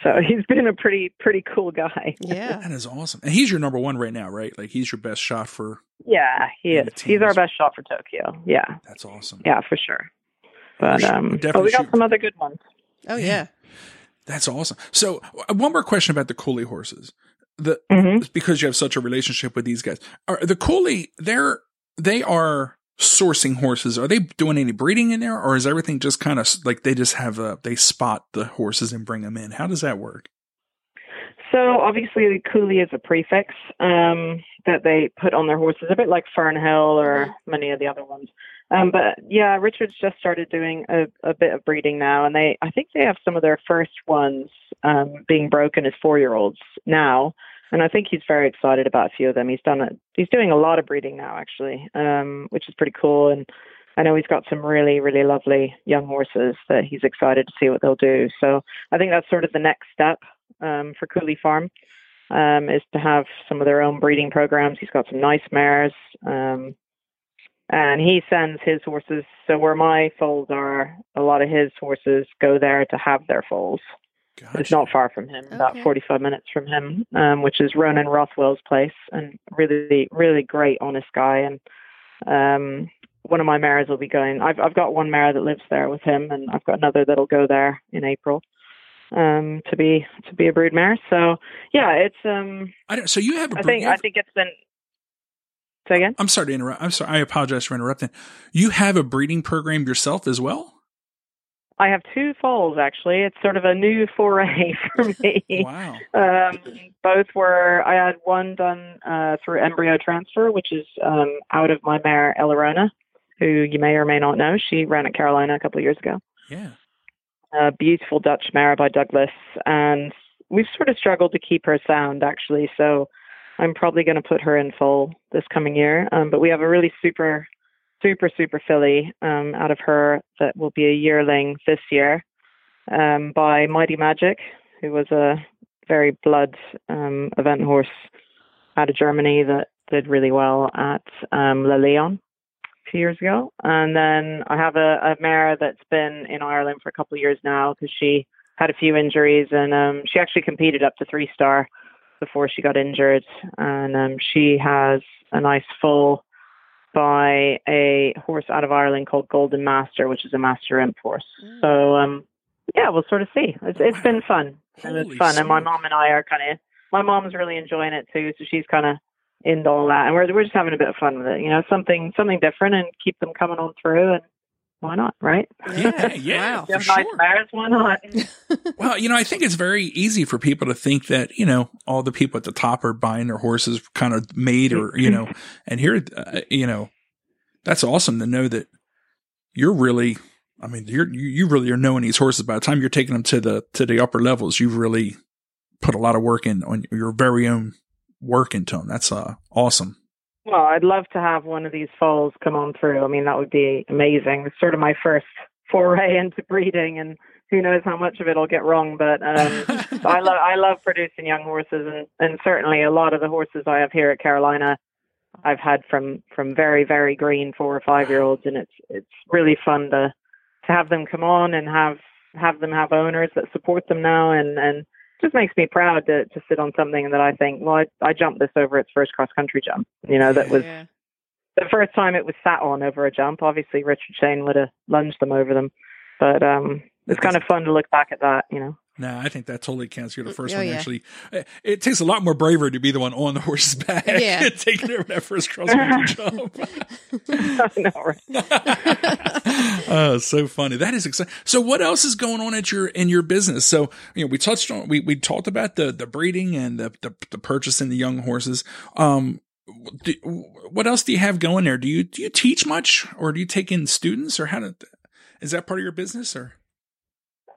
So he's been a pretty pretty cool guy. Yeah, that is awesome. And he's your number one right now, right? Like he's your best shot for. Yeah, he is. He's our best shot for Tokyo. Yeah, that's awesome. Yeah, for sure. But um, oh, we got shoot. some other good ones. Oh yeah. That's awesome. So, uh, one more question about the Cooley horses the mm-hmm. because you have such a relationship with these guys. Are the Cooley they're they are sourcing horses. Are they doing any breeding in there, or is everything just kind of like they just have a they spot the horses and bring them in? How does that work? So obviously, the Cooley is a prefix um, that they put on their horses, a bit like Fernhill or mm-hmm. many of the other ones. Um, but yeah, Richard's just started doing a, a, bit of breeding now, and they I think they have some of their first ones um, being broken as four year olds now and I think he's very excited about a few of them. He's done it. He's doing a lot of breeding now, actually, um, which is pretty cool. And I know he's got some really, really lovely young horses that he's excited to see what they'll do. So I think that's sort of the next step um, for Cooley Farm um, is to have some of their own breeding programs. He's got some nice mares, um, and he sends his horses. So where my foals are, a lot of his horses go there to have their foals. Gotcha. It's not far from him, okay. about 45 minutes from him, um, which is Ronan Rothwell's place, and really, really great, honest guy. And um, one of my mares will be going. I've I've got one mare that lives there with him, and I've got another that'll go there in April um, to be to be a brood mare. So yeah, it's um. I don't. So you have. A I think have, I think it's been. Say again. I'm sorry to interrupt. I'm sorry. I apologize for interrupting. You have a breeding program yourself as well. I have two foals actually. It's sort of a new foray for me. Wow. Um, both were I had one done uh, through embryo transfer, which is um, out of my mare Elarona, who you may or may not know. She ran at Carolina a couple of years ago. Yeah. A beautiful Dutch mare by Douglas, and we've sort of struggled to keep her sound actually. So I'm probably going to put her in foal this coming year. Um, but we have a really super super, super filly um, out of her that will be a yearling this year um, by Mighty Magic, who was a very blood um, event horse out of Germany that did really well at um, Le Lion a few years ago. And then I have a, a mare that's been in Ireland for a couple of years now because she had a few injuries and um, she actually competed up to three star before she got injured. And um, she has a nice full by a horse out of Ireland called Golden Master, which is a master imp horse. Mm. So um, yeah, we'll sort of see. It's, it's been fun, and it's fun. And my mom and I are kind of. My mom's really enjoying it too, so she's kind of into all that, and we're we're just having a bit of fun with it. You know, something something different, and keep them coming on through, and why not, right? Yeah, yeah. wow. nice mares, why not? well, you know, I think it's very easy for people to think that, you know, all the people at the top are buying their horses kind of made or, you know, and here, uh, you know, that's awesome to know that you're really, I mean, you're, you, you really are knowing these horses by the time you're taking them to the, to the upper levels, you've really put a lot of work in on your very own work into them. That's uh, awesome. Well, I'd love to have one of these foals come on through. I mean, that would be amazing. It's sort of my first foray into breeding, and who knows how much of it will get wrong. But um, I love I love producing young horses, and and certainly a lot of the horses I have here at Carolina, I've had from from very very green four or five year olds, and it's it's really fun to to have them come on and have have them have owners that support them now, and and just makes me proud to to sit on something and that I think, well, I, I jumped this over its first cross country jump. You know, that was yeah. the first time it was sat on over a jump. Obviously, Richard Sheane would have lunged them over them, but um, it's kind of fun to look back at that. You know. No, I think that totally counts. You're the mm, first oh, one. Yeah. Actually, it takes a lot more bravery to be the one on the horse's back, yeah. taking over that first cross country jump. I know, right? oh, so funny. That is exciting. So, what else is going on at your in your business? So, you know, we touched on we we talked about the the breeding and the the, the purchasing the young horses. Um, do, what else do you have going there? Do you do you teach much, or do you take in students, or how? Do, is that part of your business, or?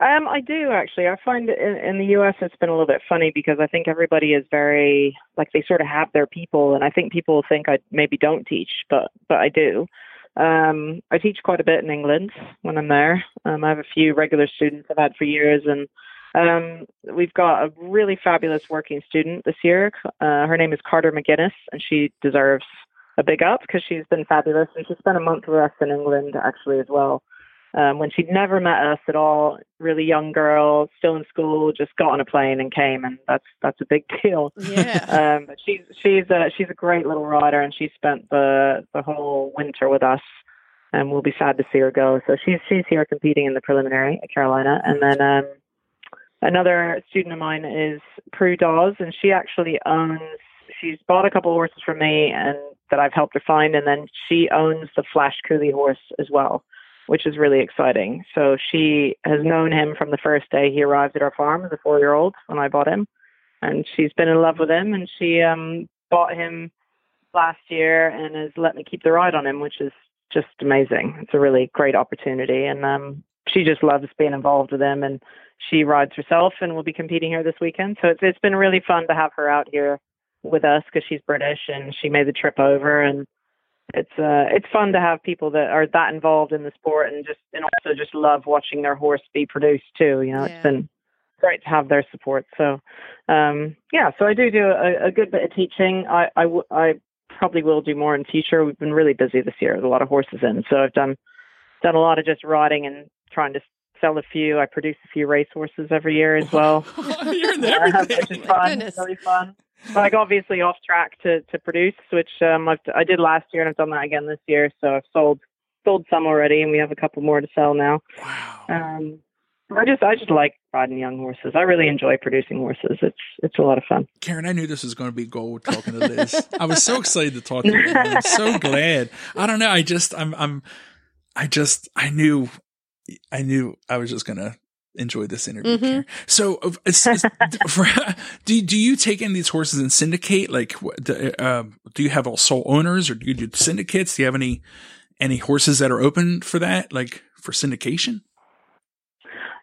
Um, I do actually. I find in, in the U.S. it's been a little bit funny because I think everybody is very like they sort of have their people, and I think people think I maybe don't teach, but but I do. Um, I teach quite a bit in England when I'm there. Um, I have a few regular students I've had for years, and um, we've got a really fabulous working student this year. Uh, her name is Carter McGuinness, and she deserves a big up because she's been fabulous. And she spent a month with us in England actually as well. Um, when she'd never met us at all, really young girl, still in school, just got on a plane and came, and that's that's a big deal. Yeah. Um, but she's she's a she's a great little rider, and she spent the the whole winter with us, and we'll be sad to see her go. So she's she's here competing in the preliminary at Carolina, and then um, another student of mine is Prue Dawes, and she actually owns. She's bought a couple of horses from me, and that I've helped her find, and then she owns the Flash Cooley horse as well, which is really exciting. So she has known him from the first day he arrived at our farm as a four-year-old when I bought him, and she's been in love with him, and she um bought him last year and has let me keep the ride on him, which is just amazing. It's a really great opportunity, and um she just loves being involved with him and she rides herself and will be competing here this weekend. So it's it's been really fun to have her out here with us because she's British and she made the trip over and it's uh it's fun to have people that are that involved in the sport and just and also just love watching their horse be produced too. You know, Yeah. it's been great to have their support. So um yeah, so I do do a, a good bit of teaching. I I, w- I probably will do more in future. We've been really busy this year with a lot of horses in, so I've done done a lot of just riding and trying to sell a few. I produce a few race horses every year as well. You're in everything. which is fun. Goodness. Really fun. Like obviously off track to to produce, which um I've, I did last year and I've done that again this year. So I've sold sold some already, and we have a couple more to sell now. Wow. Um, I just I just like riding young horses. I really enjoy producing horses. It's it's a lot of fun. Karen, I knew this was going to be gold talking to this. I was so excited to talk to you. I'm so glad. I don't know. I just, I'm, I'm, I just, I knew, I knew I was just going to enjoy this interview. Mhm. Karen. So, it's, it's, for, do, do you take in these horses and syndicate? Like, what- do, uh, do you have all sole owners or do you do syndicates? Do you have any, any horses that are open for that? Like for syndication?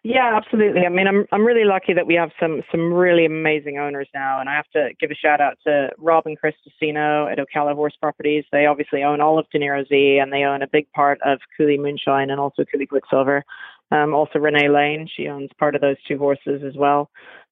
Yeah, absolutely. I mean, I'm I'm really lucky that we have some some really amazing owners now, and I have to give a shout out to Rob and Chris Desino at Ocala Horse Properties. They obviously own all of Deniro Z, and they own a big part of Cooley Moonshine and also Cooley Quicksilver. Um, also Renee Lane, she owns part of those two horses as well,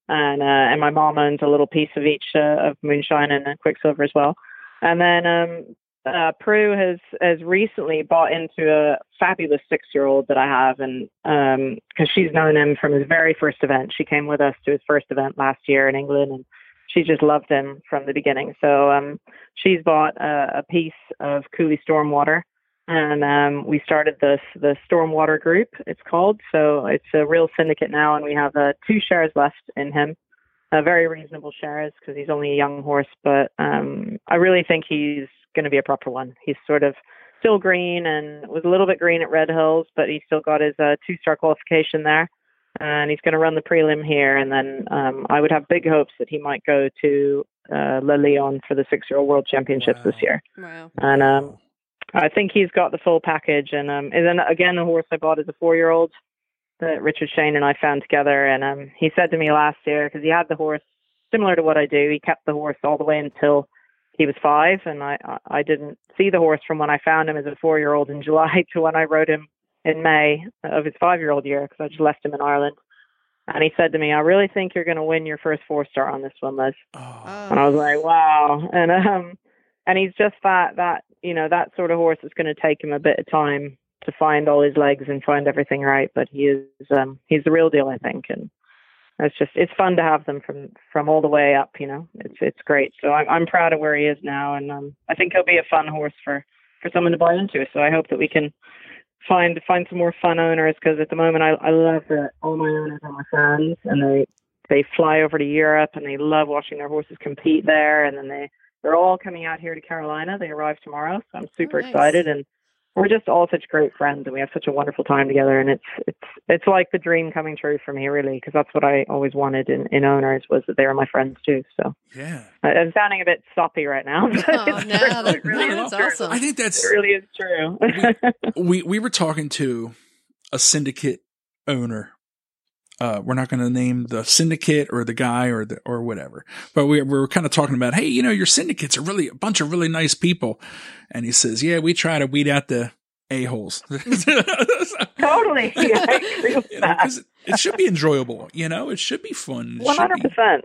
and uh, and my mom owns a little piece of each uh, of Moonshine and uh, Quicksilver as well. And then um, uh, Prue has has recently bought into a fabulous six year old that I have, and because she's known him from his very first event, she came with us to his first event last year in England, and she just loved him from the beginning. So um, she's bought a, a piece of Cooley Stormwater, and um, we started this the Stormwater Group. It's called. So it's a real syndicate now, and we have uh, two shares left in him. Uh, very reasonable shares because he's only a young horse, but um, I really think he's going to be a proper one. He's sort of still green and was a little bit green at Red Hills, but he's still got his uh, two star qualification there. And he's going to run the prelim here. And then um, I would have big hopes that he might go to uh, Le Lion for the six year old world championships Wow. this year. Wow. And um, I think he's got the full package. And, um, and then again, the horse I bought is a four year old that Richard Sheane and I found together. And um, he said to me last year, because he had the horse similar to what I do, he kept the horse all the way until he was five, and I I I didn't see the horse from when I found him as a four year old in July to when I rode him in May of his five year old year because I just left him in Ireland. And he said to me, "I really think you're going to win your first four star on this one, Liz." Oh, And I was like, "Wow!" And um, and he's just that that you know that sort of horse is going to take him a bit of time to find all his legs and find everything right, but he is um he's the real deal, I think, and it's just it's fun to have them from from all the way up. You know, it's it's great. So I'm I'm proud of where he is now, and um, I think he'll be a fun horse for for someone to buy into. So I hope that we can find find some more fun owners because at the moment I I love that all my owners are my fans, and they they fly over to Europe and they love watching their horses compete there, and then they they're all coming out here to Carolina. They arrive tomorrow, so I'm super Oh, nice. excited and. We're just all such great friends, and we have such a wonderful time together. And it's it's it's like the dream coming true for me, really, because that's what I always wanted in, in owners was that they were my friends too. So yeah. I- I'm sounding a bit soppy right now. but Oh, it's no, true. that- It really that's is true. awesome. I think that's It really is true. we we were talking to a syndicate owner uh, we're not going to name the syndicate or the guy or the, or whatever, but we, we were kind of talking about, Hey, you know, your syndicates are really a bunch of really nice people. And he says, yeah, we try to weed out the a-holes. totally. Yeah, I agree with You know, it should be enjoyable, you know, it should be fun. One hundred percent.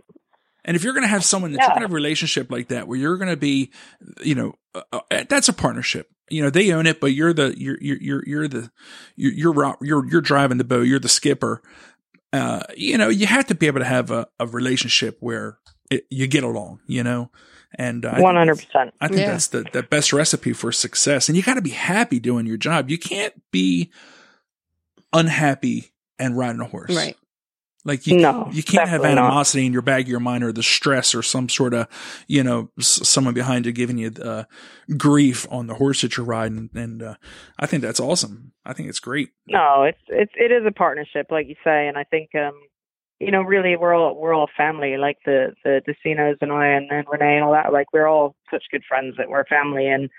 And if you're going to have someone, if Yeah. you're going to have a relationship like that, where you're going to be, you know, uh, uh, that's a partnership. You know, they own it, but you're the you're you're you're, you're the you're, you're you're you're driving the boat. You're the skipper. Uh, you know, you have to be able to have a, a relationship where it, you get along. You know, and uh, I think One hundred that's- percent. I think Yeah. that's the, the best recipe for success. And you got to be happy doing your job. You can't be unhappy and riding a horse. Right. Like you, No, you can't have definitely not. animosity in your bag of your mind or the stress or some sort of, you know, s- someone behind you giving you uh, grief on the horse that you're riding. And uh, I think that's awesome. I think it's great. No, it's it's it is a partnership, like you say, and I think um, you know, really we're all we're all family, like the the Desinos and I and, and Renee and all that. Like we're all such good friends that we're family, and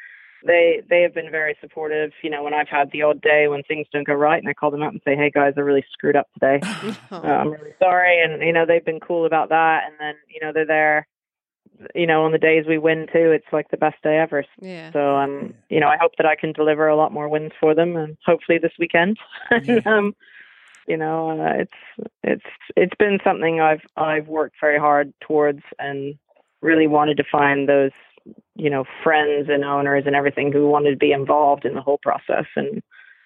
they they have been very supportive. You know, when I've had the odd day when things don't go right, and I call them up and say, "Hey guys, I really screwed up today. Oh, Uh, I'm really sorry," and you know they've been cool about that. And then you know they're there. You know, on the days we win too, it's like the best day ever. yeah. So um, you know, I hope that I can deliver a lot more wins for them, and hopefully this weekend. Yeah. um, you know, uh, it's it's it's been something I've I've worked very hard towards, and really wanted to find those you know friends and owners and everything who wanted to be involved in the whole process. And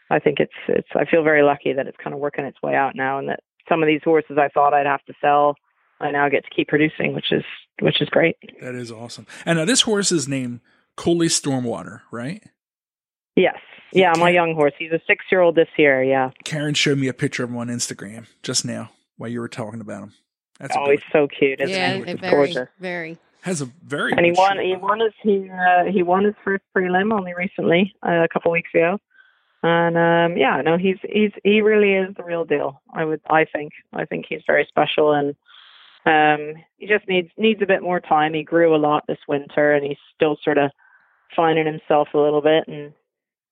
I think it's it's I feel very lucky that it's kind of working its way out now, and that some of these horses I thought I'd have to sell, I now get to keep producing, which is which is great. That is awesome. And now this horse is named Cooley Stormwater, right? Yes. Yeah, my young horse. He's a six year old this year. Yeah. Karen showed me a picture of him on Instagram just now while you were talking about him. That's a oh, he's so cute. Isn't yeah, he? it very, gorgeous. very. Has a very And he won. shape. He won his he uh, he won his first prelim only recently, uh, a couple weeks ago. And um, yeah, no, he's he's he really is the real deal. I would I think I think he's very special, and um, he just needs needs a bit more time. He grew a lot this winter, and he's still sort of finding himself a little bit and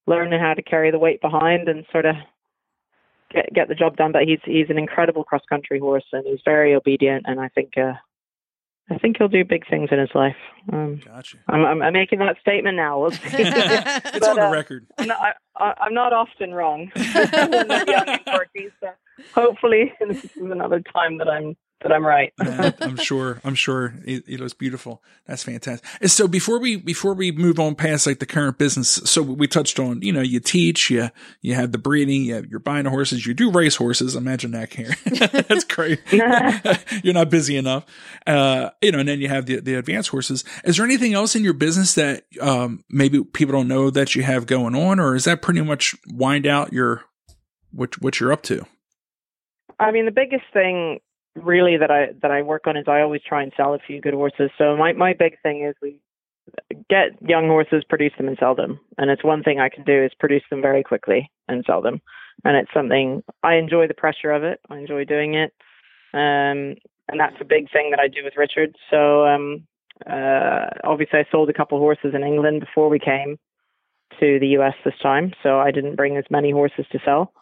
learning how to carry the weight behind and sort of get get the job done. But he's he's an incredible cross country horse, and he's very obedient, and I think. Uh, I think he'll do big things in his life. Um, Gotcha. I'm, I'm, I'm making that statement now. We'll. It's But, on the uh, record. I'm, not, I, I, I'm not often wrong when they're young and quirky. So hopefully, this is another time that I'm that I'm right. Yeah, I'm sure. I'm sure it, it was beautiful. That's fantastic. And so before we before we move on past like the current business, so we touched on you know you teach, you you have the breeding, you have, you're buying horses, you do race horses. Imagine that, Karen. That's great. you're not busy enough, uh, you know. And then you have the the advanced horses. Is there anything else in your business that um, maybe people don't know that you have going on, or is that pretty much wind out your what what you're up to? I mean, the biggest thing really that I that I work on is I always try and sell a few good horses. So my my big thing is we get young horses, produce them, and sell them. And it's one thing I can do is produce them very quickly and sell them. And it's something I enjoy the pressure of it. I enjoy doing it. Um, and that's a big thing that I do with Richard. So um, uh, obviously, I sold a couple horses in England before we came to the US this time. So I didn't bring as many horses to sell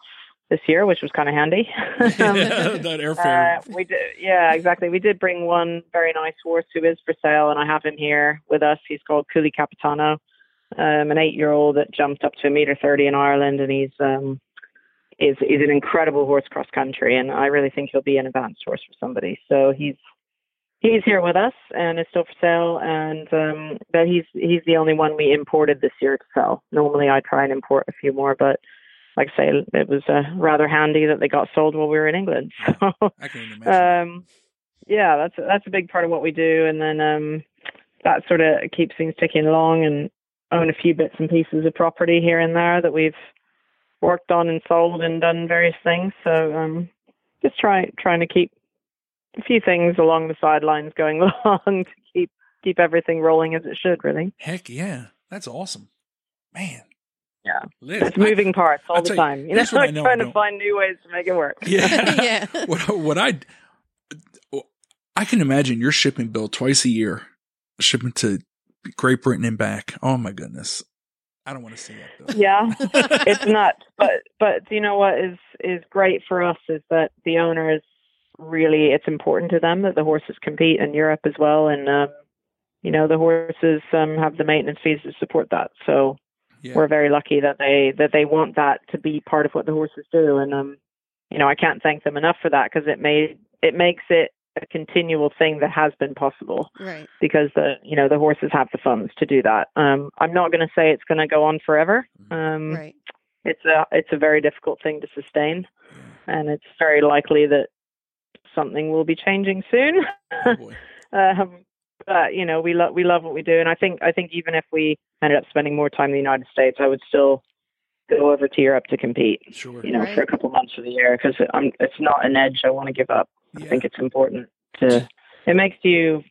this year, which was kind of handy. Um, that airfare. uh, we did, yeah, exactly. We did bring one very nice horse who is for sale, and I have him here with us. He's called Cooley Capitano, um, an eight-year-old that jumped up to a meter thirty in Ireland, and he's um, is is an incredible horse cross country, and I really think he'll be an advanced horse for somebody. So he's he's here with us and is still for sale, and um, but he's he's the only one we imported this year to sell. Normally, I try and import a few more, but like I say, it was uh, rather handy that they got sold while we were in England. So, I can imagine. um, yeah, that's that's a big part of what we do, and then um, that sort of keeps things ticking along, and own a few bits and pieces of property here and there that we've worked on and sold and done various things. So um, just try trying to keep a few things along the sidelines going along to keep keep everything rolling as it should. Really, Heck yeah, that's awesome, man. Yeah. Liz, it's moving parts all I'll the tell you, time. You know, what I like know trying to find new ways to make it work. Yeah, Yeah. What what I I can imagine your shipping bill twice a year, shipping to Great Britain and back. Oh my goodness, I don't want to see that though. Yeah, it's nuts. But but you know what is is great for us is that the owner is really it's important to them that the horses compete in Europe as well, and um, you know the horses um, have the maintenance fees to support that. So Yeah. we're very lucky that they that they want that to be part of what the horses do, and um, you know I can't thank them enough for that because it made it makes it a continual thing that has been possible Right. because the you know the horses have the funds to do that. Um, I'm not going to say it's going to go on forever. Um, Right. It's a it's a very difficult thing to sustain, and it's very likely that something will be changing soon. Oh, boy. um, but you know we love we love what we do, and I think I think even if we ended up spending more time in the United States, I would still go over to Europe to compete. Sure. You know, Right. for a couple months of the year because it's not an edge I want to give up. I think it's important to. It makes you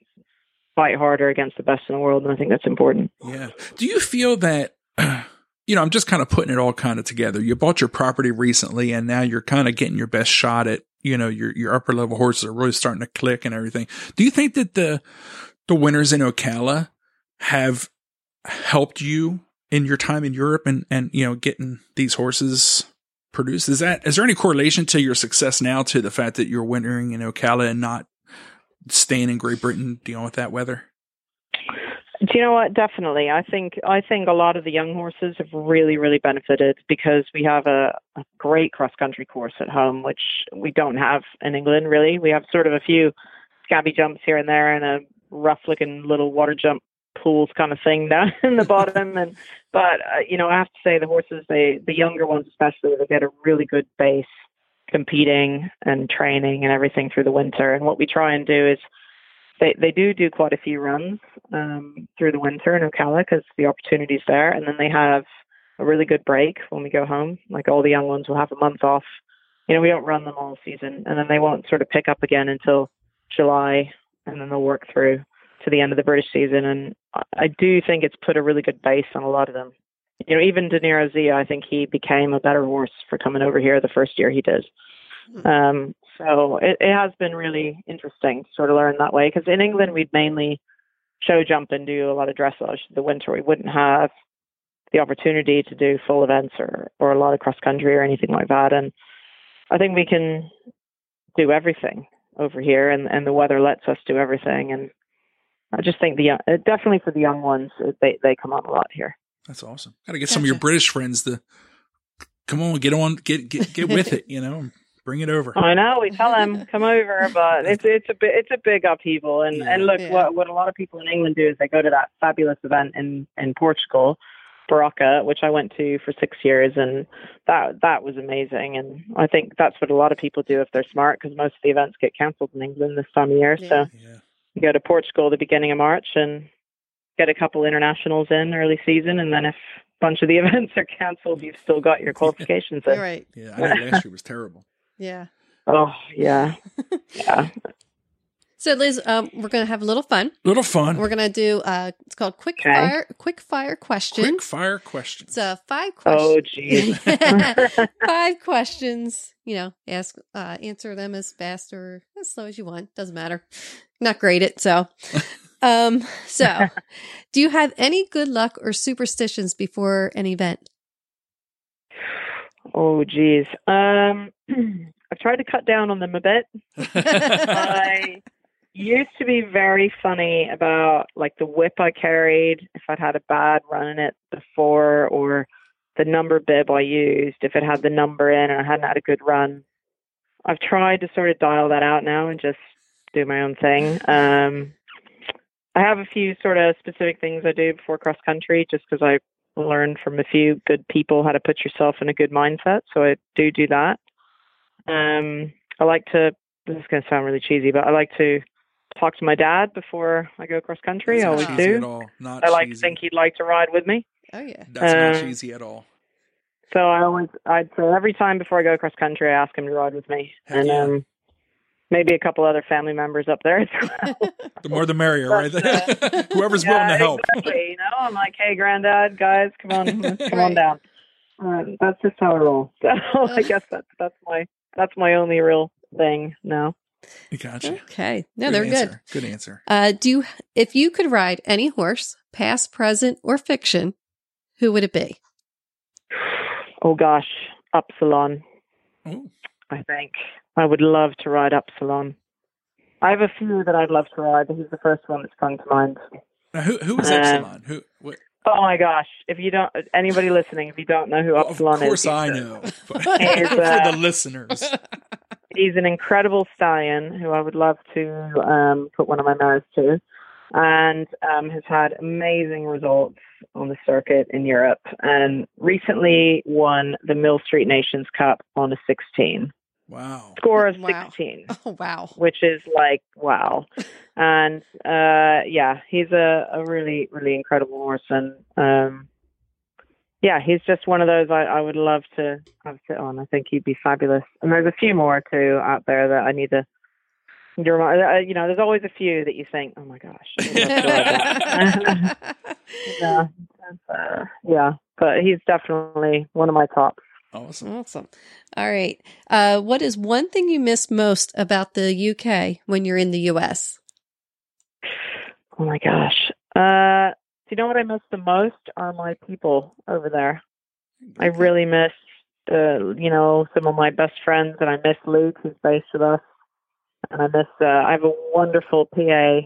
fight harder against the best in the world, and I think that's important. Yeah. Do you feel that, you know, I'm just kind of putting it all kind of together. You bought your property recently and now you're kind of getting your best shot at, you know, your, your upper level horses are really starting to click and everything. Do you think that the, the winners in Ocala have helped you in your time in Europe and, and, you know, getting these horses produced? Is that, is there any correlation to your success now to the fact that you're wintering in Ocala and not staying in Great Britain dealing with that weather? Do you know what? Definitely. I think I think a lot of the young horses have really, really benefited because we have a, a great cross country course at home, which we don't have in England. Really, we have sort of a few scabby jumps here and there, and a rough looking little water jump pools kind of thing down in the bottom. And but uh, you know, I have to say the horses, they the younger ones especially, they get a really good base competing and training and everything through the winter. And what we try and do is they they do do quite a few runs um, through the winter in Ocala because the opportunity's there, and then they have a really good break when we go home. Like all the young ones will have a month off. You know, we don't run them all season, and then they won't sort of pick up again until July, and then they'll work through to the end of the British season. And I- do think it's put a really good base on a lot of them. You know, even Deniro Z, I think he became a better horse for coming over here the first year he did. Um, so it, it has been really interesting to sort of learn that way because in England we'd mainly show jump and do a lot of dressage. The winter we wouldn't have the opportunity to do full events or or a lot of cross country or anything like that. And I think we can do everything over here, and and the weather lets us do everything. And I just think the young, uh, definitely for the young ones, uh, they they come on a lot here. That's awesome. Got to get some of your British friends to come on, get on, get get get with it. You know, bring it over. I know we tell them come over, but it's it's a bit it's a big upheaval. And Yeah. and look, Yeah. what what a lot of people in England do is they go to that fabulous event in in Portugal, Barroca, which I went to for six years, and that that was amazing. And I think that's what a lot of people do if they're smart, because most of the events get cancelled in England this time of year. Yeah. So Yeah. you go to Portugal at the beginning of March and get a couple internationals in early season, and then if a bunch of the events are cancelled, you've still got your qualifications in. Right. Yeah. I know last year was terrible. Yeah. Oh yeah, yeah. So, Liz, um, we're going to have a little fun. Little fun. We're going to do uh, it's called quick Okay. fire quick fire questions. Quick fire questions. It's uh, five Oh questions. Oh, geez. five questions. You know, ask uh, answer them as fast or as slow as you want. Doesn't matter. Not great at so. Um. So, do you have any good luck or superstitions before an event? Oh, geez. Um, I've tried to cut down on them a bit. I used to be very funny about like the whip I carried, if I'd had a bad run in it before, or the number bib I used, if it had the number in and I hadn't had a good run. I've tried to sort of dial that out now and just do my own thing. Um, I have a few sort of specific things I do before cross country just because I learned from a few good people how to put yourself in a good mindset. So I do do that. Um, I like to, this is going to sound really cheesy, but I like to talk to my dad before I go cross country. I always not at do. all. Not I like to think he'd like to ride with me. Oh yeah. That's not Uh, cheesy at all. So I always, I'd say every time before I go cross country, I ask him to ride with me. Heck and yeah. um, maybe a couple other family members up there as well. The more the merrier, right? But, Whoever's willing to help. Exactly, you know, I'm like, hey, granddad, guys, come on, come Right. on down. Um, that's just how I roll. So I guess that's that's my that's my only real thing now. You gotcha. Okay. No, they're good. answer. Good answer. Uh, do you, if you could ride any horse, past, present, or fiction, who would it be? Oh gosh, Upsilon. Oh, I think I would love to ride Upsilon. I have a few that I'd love to ride, but he's the first one that's come to mind. Now, who who is Uh, Epsilon? Who? What? Oh my gosh! If you don't, anybody listening, if you don't know who Well, Upsilon of course is, I know. But He's, for uh, the listeners, He's an incredible stallion who I would love to um, put one of my mares to, and um, has had amazing results on the circuit in Europe, and recently won the Millstreet Nations Cup on a 16 wow. score of Wow. 16. Oh, wow. which is like wow. And uh yeah, he's a, a really, really incredible horse and um yeah, he's just one of those I, I would love to have sit on. I think he'd be fabulous. And there's a few more too out there that I need to remind- uh, you know, there's always a few that you think, oh my gosh, I'd love to ride that. yeah, uh, yeah, but he's definitely one of my tops. Awesome. awesome. All right. Uh, what is one thing you miss most about the UK when you're in the US? Oh my gosh. Uh, do you know what I miss the most are my people over there. I really miss, uh, you know, some of my best friends, and I miss Luke, who's based with us, and I miss. Uh, I have a wonderful PA,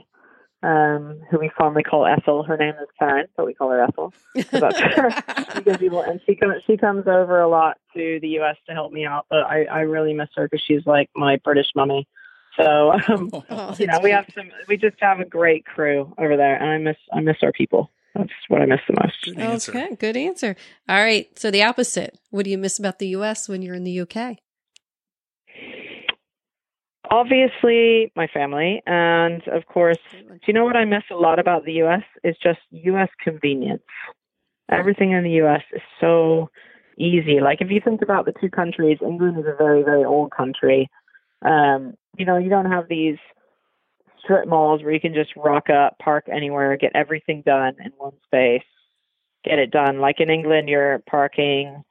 um, who we fondly call Ethel. Her name is Karen, but we call her Ethel. That's her. She people, and she comes. She comes over a lot to the U.S. to help me out, but I, I really miss her because she's like my British mummy. So, um, Oh, you know, we have some. We just have a great crew over there, and I miss. I miss our people. That's what I miss the most. Good answer. Okay, good answer. All right. So the opposite. What do you miss about the US when you're in the UK? Obviously, my family, and of course, do you know what I miss a lot about the U.S. is just U.S. convenience. Everything in the U.S. is so easy. Like if you think about the two countries, England is a very, very old country. Um, you know, you don't have these strip malls where you can just rock up, park anywhere, get everything done in one space, get it done. Like in England, you're parking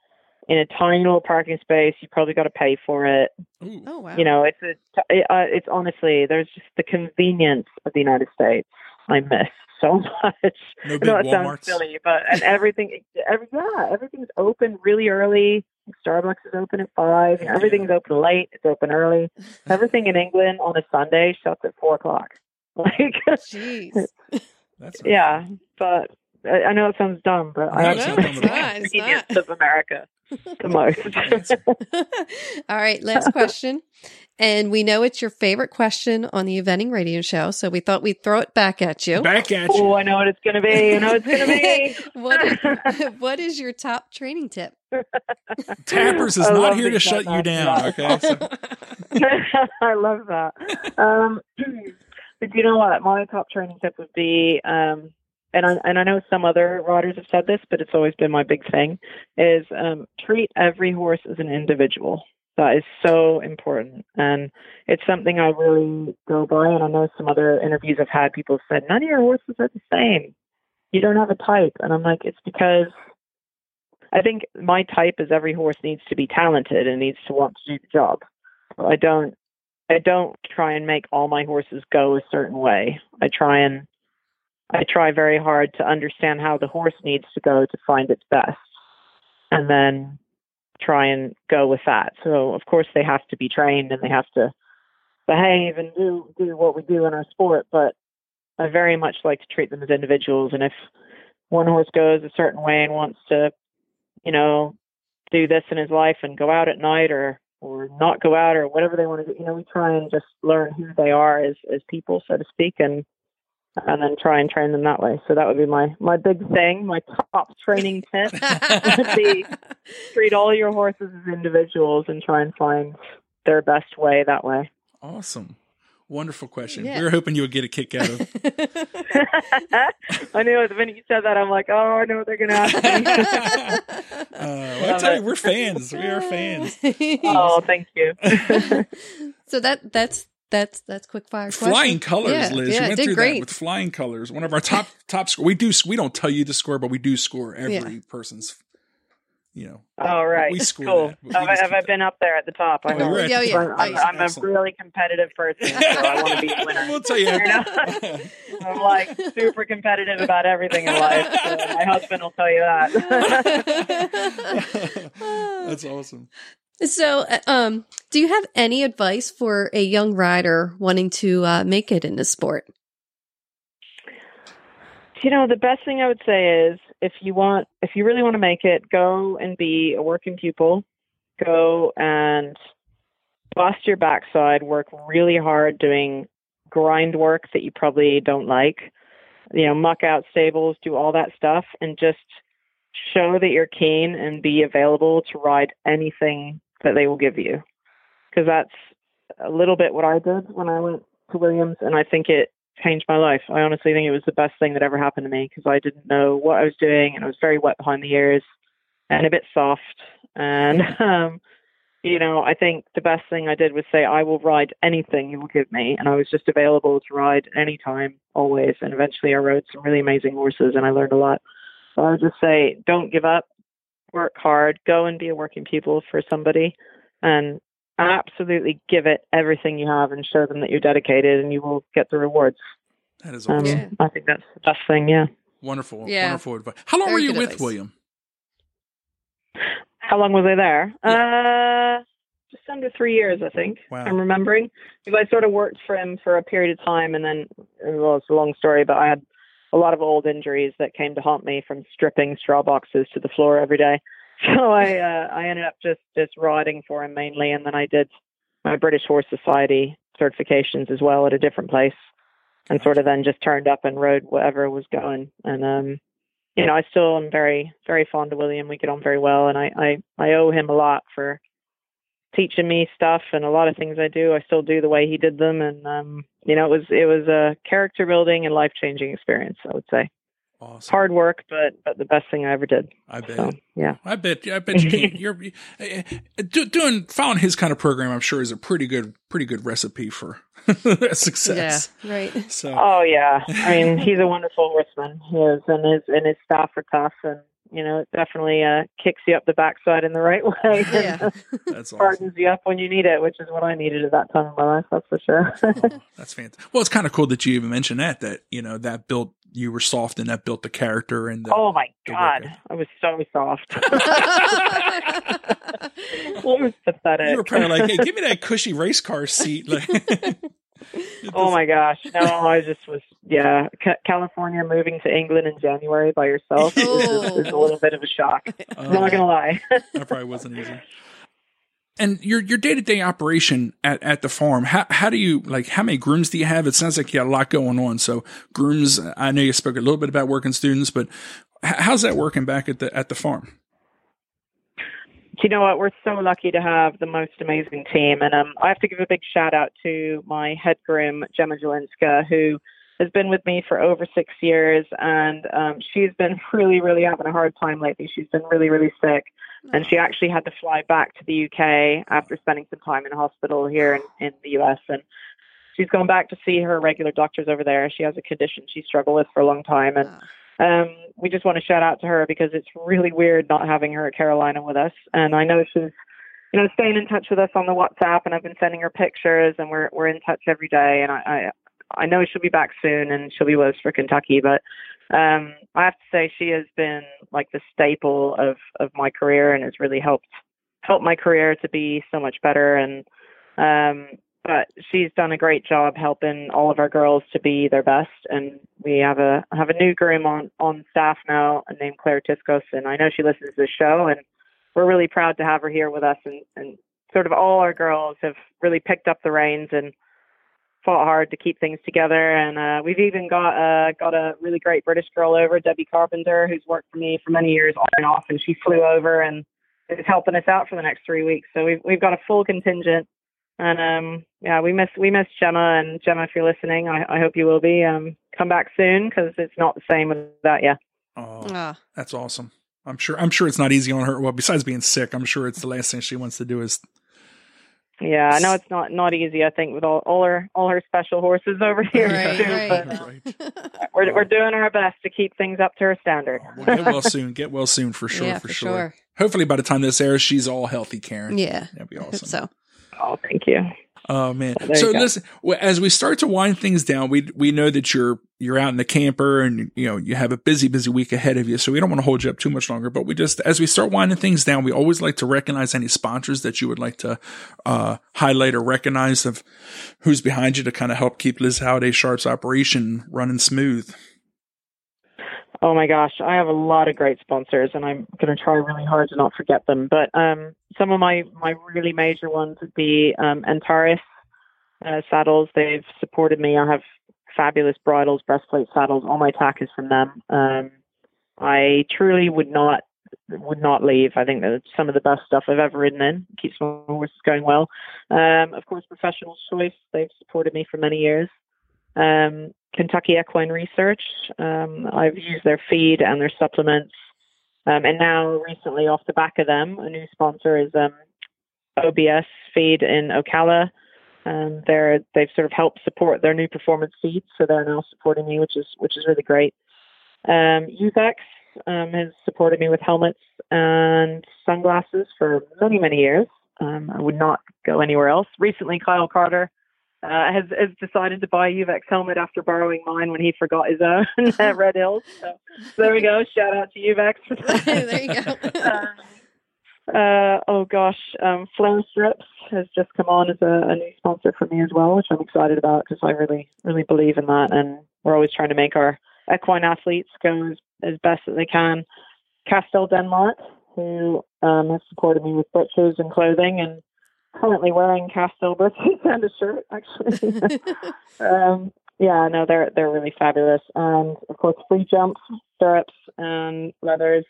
in a tiny little parking space. You probably got to pay for it Ooh. Oh, wow. you know it's a uh, it's honestly there's just the convenience of the united states i miss so much No i big know it sounds silly but and everything every yeah everything's open really early starbucks is open at five and everything's open late it's open early everything in england on a sunday shuts at four o'clock like Jeez. That's yeah but I, I know it sounds dumb but i No, No, actually it's it's not. not. the It's not. of america the most All right, last question. And we know it's your favorite question on the eventing radio show, so we thought we'd throw it back at you. Back at you. oh i know what it's gonna be i know it's gonna be what, what is your top training tip? Tappers is I not here to these shut you down. Okay. So, I love that. Um, but you know what? My top training tip would be, um, and I and I know some other riders have said this, but it's always been my big thing, is um, treat every horse as an individual. That is so important, and it's something I really go by. And I know some other interviews I've had, people have said none of your horses are the same. You don't have a type, and I'm like, it's because I think my type is every horse needs to be talented and needs to want to do the job. I don't I don't try and make all my horses go a certain way. I try and I try very hard to understand how the horse needs to go to find its best. And then try and go with that. So of course they have to be trained and they have to behave and do do what we do in our sport, but I very much like to treat them as individuals and if one horse goes a certain way and wants to, you know, do this in his life and go out at night or or not go out or whatever they want to do. You know, we try and just learn who they are as as people, so to speak, and and then try and train them that way. So that would be my my big thing. My top training tip: would be treat all your horses as individuals and try and find their best way that way. awesome. Wonderful question. Yeah. We were hoping you would get a kick out of. I knew the minute you said that, I'm like, oh, I know what they're gonna ask me. Uh, well, I tell you, we're fans. We are fans. oh, thank you. so that that's that's that's quick fire. question. Flying colors, Yeah, Liz. yeah, you went did through great. that with flying colors. One of our top top score. We do. We don't tell you the score, but we do score every Yeah. person's. You know, All right, We score cool. that, we Have, I, have I been up there at the top? I Oh, know. you're at Yeah, the yeah. top. I'm, I'm, I'm a really competitive person, so I want to be a winner. we'll tell you. I'm like super competitive about everything in life. So my husband will tell you that. That's awesome. So, uh, um, do you have any advice for a young rider wanting to uh, make it in the sport? You know, the best thing I would say is if you want, if you really want to make it, go and be a working pupil. Go and bust your backside, work really hard doing grind work that you probably don't like. You know, muck out stables, do all that stuff, and just show that you're keen and be available to ride anything that they will give you. Because that's a little bit what I did when I went to William's, and I think it changed my life. I honestly think it was the best thing that ever happened to me because I didn't know what I was doing, and I was very wet behind the ears and a bit soft. And um, you know, I think the best thing I did was say, I will ride anything you will give me. And I was just available to ride anytime, always. And eventually I rode some really amazing horses and I learned a lot. So I would just say, don't give up, work hard, go and be a working pupil for somebody and absolutely give it everything you have and show them that you're dedicated and you will get the rewards. That is Um, awesome. Yeah. I think that's the best thing, yeah. Wonderful, Yeah. wonderful advice. How long Very were you with advice. William? How long was I there? Uh, just under three years, I think. Wow. I'm remembering because I sort of worked for him for a period of time, and then well, it's a long story, but I had a lot of old injuries that came to haunt me from stripping straw boxes to the floor every day. So I uh, I ended up just just riding for him mainly, and then I did my British Horse Society certifications as well at a different place, and sort of then just turned up and rode whatever was going. And um, you know, I still am very very fond of William. We get on very well, and I I, I owe him a lot for teaching me stuff and a lot of things I do. I still do the way he did them, and um, you know, it was it was a character building and life changing experience. I would say Awesome. hard work, but but the best thing I ever did. I bet. So yeah. I bet. I bet you can. You're uh, doing following his kind of program. I'm sure is a pretty good, pretty good recipe for success. Yeah, right. So Oh yeah, I mean he's a wonderful horseman. He is, and his and his staff are tough, and you know it definitely uh, kicks you up the backside in the right way. Yeah. that's awesome. Hardens you up when you need it, which is what I needed at that time in my life. That's for sure. Oh, that's fantastic. Well, it's kind of cool that you even mentioned that. That you know that built you were soft and that built the character and the, oh my god, I was so soft. it was pathetic. you were probably like, "Hey, give me that cushy race car seat." Like, Oh my gosh, no, I just was, yeah. Ca- California moving to England in January by yourself is, is, is a little bit of a shock. I'm Uh, not gonna lie. that probably wasn't easy. And your your day to day operation at, at the farm, how how do you like? How many grooms do you have? It sounds like you got a lot going on. So grooms, I know you spoke a little bit about working students, but how's that working back at the at the farm? you know what? We're so lucky to have the most amazing team, and um, I have to give a big shout out to my head groom Gemma Jelinska, who has been with me for over six years, and um, she's been really, really having a hard time lately. She's been really, really sick, and she actually had to fly back to the UK after spending some time in a hospital here in, in the US, and she's gone back to see her regular doctors over there. She has a condition she struggled with for a long time, and um, we just want to shout out to her because it's really weird not having her at Carolina with us. And I know she's, you know, staying in touch with us on the WhatsApp, and I've been sending her pictures, and we're we're in touch every day. And I I, know she'll be back soon, and she'll be with us for Kentucky. But um, I have to say she has been like the staple of of my career, and has really helped helped my career to be so much better. And um, but she's done a great job helping all of our girls to be their best and we have a have a new groom on on staff now named Claire Tiscos and I know she listens to the show and we're really proud to have her here with us and and sort of all our girls have really picked up the reins and fought hard to keep things together and uh we've even got uh got a really great British girl over Debbie Carpenter who's worked for me for many years on and off and she flew over and is helping us out for the next 3 weeks so we've we've got a full contingent and um, yeah, we miss we miss Gemma and Gemma. If you're listening, I, I hope you will be. Um, come back soon because it's not the same without you. Oh, Ah, that's awesome. I'm sure. I'm sure it's not easy on her. Well, besides being sick, I'm sure it's the last thing she wants to do is. Yeah, I know it's not not easy. I think with all all her all her special horses over here Right, too, right. but Right. we're we're doing our best to keep things up to her standard. Well, get well soon. Get well soon for sure. yeah, for, for sure. sure. Hopefully, by the time this airs, she's all healthy, Karen. Yeah. that'd be I hope awesome. So Oh, thank you. Oh man! So listen, as we start to wind things down, we we know that you're you're out in the camper and you know you have a busy busy week ahead of you, so we don't want to hold you up too much longer. But we just as we start winding things down, we always like to recognize any sponsors that you would like to uh, highlight or recognize of who's behind you to kind of help keep Liz Halliday Sharp's operation running smooth. Oh my gosh, I have a lot of great sponsors, and I'm going to try really hard to not forget them. But um, some of my my really major ones would be um, Antares uh, saddles. They've supported me. I have fabulous bridles, breastplate saddles. All my tack is from them. Um, I truly would not would not leave. I think that some of the best stuff I've ever ridden in. Keeps my horses going well. Um, of course, Professional Choice. They've supported me for many years. Um, Kentucky Equine Research. Um, I've used their feed and their supplements. Um, and now, recently, off the back of them, a new sponsor is um, OBS Feed in Ocala. Um, they're they've sort of helped support their new performance feed, so they're now supporting me, which is which is really great. Um, um, has supported me with helmets and sunglasses for many many years. Um, I would not go anywhere else. Recently, Kyle Carter uh, has, has decided to buy a Uvex helmet after borrowing mine when he forgot his own at Red Hills. So, so, there we go. Shout out to Uvex. there you go. uh, uh, oh gosh, um, Flair Strips has just come on as a, a, new sponsor for me as well, which I'm excited about because I really, really believe in that, and we're always trying to make our equine athletes go as, as best as they can. Kastel Denmark, who um, has supported me with breeches and clothing, and currently wearing Kastel birthday and a shirt actually. um, yeah, no, they're they're really fabulous, and of course, free jumps, stirrups and leathers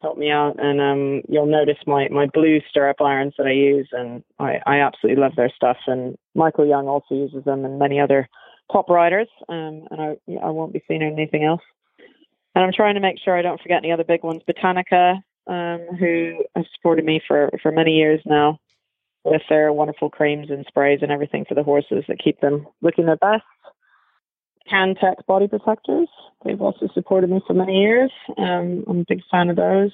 help me out. And um, you'll notice my my blue stirrup irons that I use, and I I absolutely love their stuff. And Michael Jung also uses them, and many other top riders. Um, and I I won't be seeing anything else. And I'm trying to make sure I don't forget any other big ones. Botanica, um, who have supported me for for many years now with their wonderful creams and sprays and everything for the horses that keep them looking their best. Cantech body protectors. They've also supported me for many years. Um, I'm a big fan of those.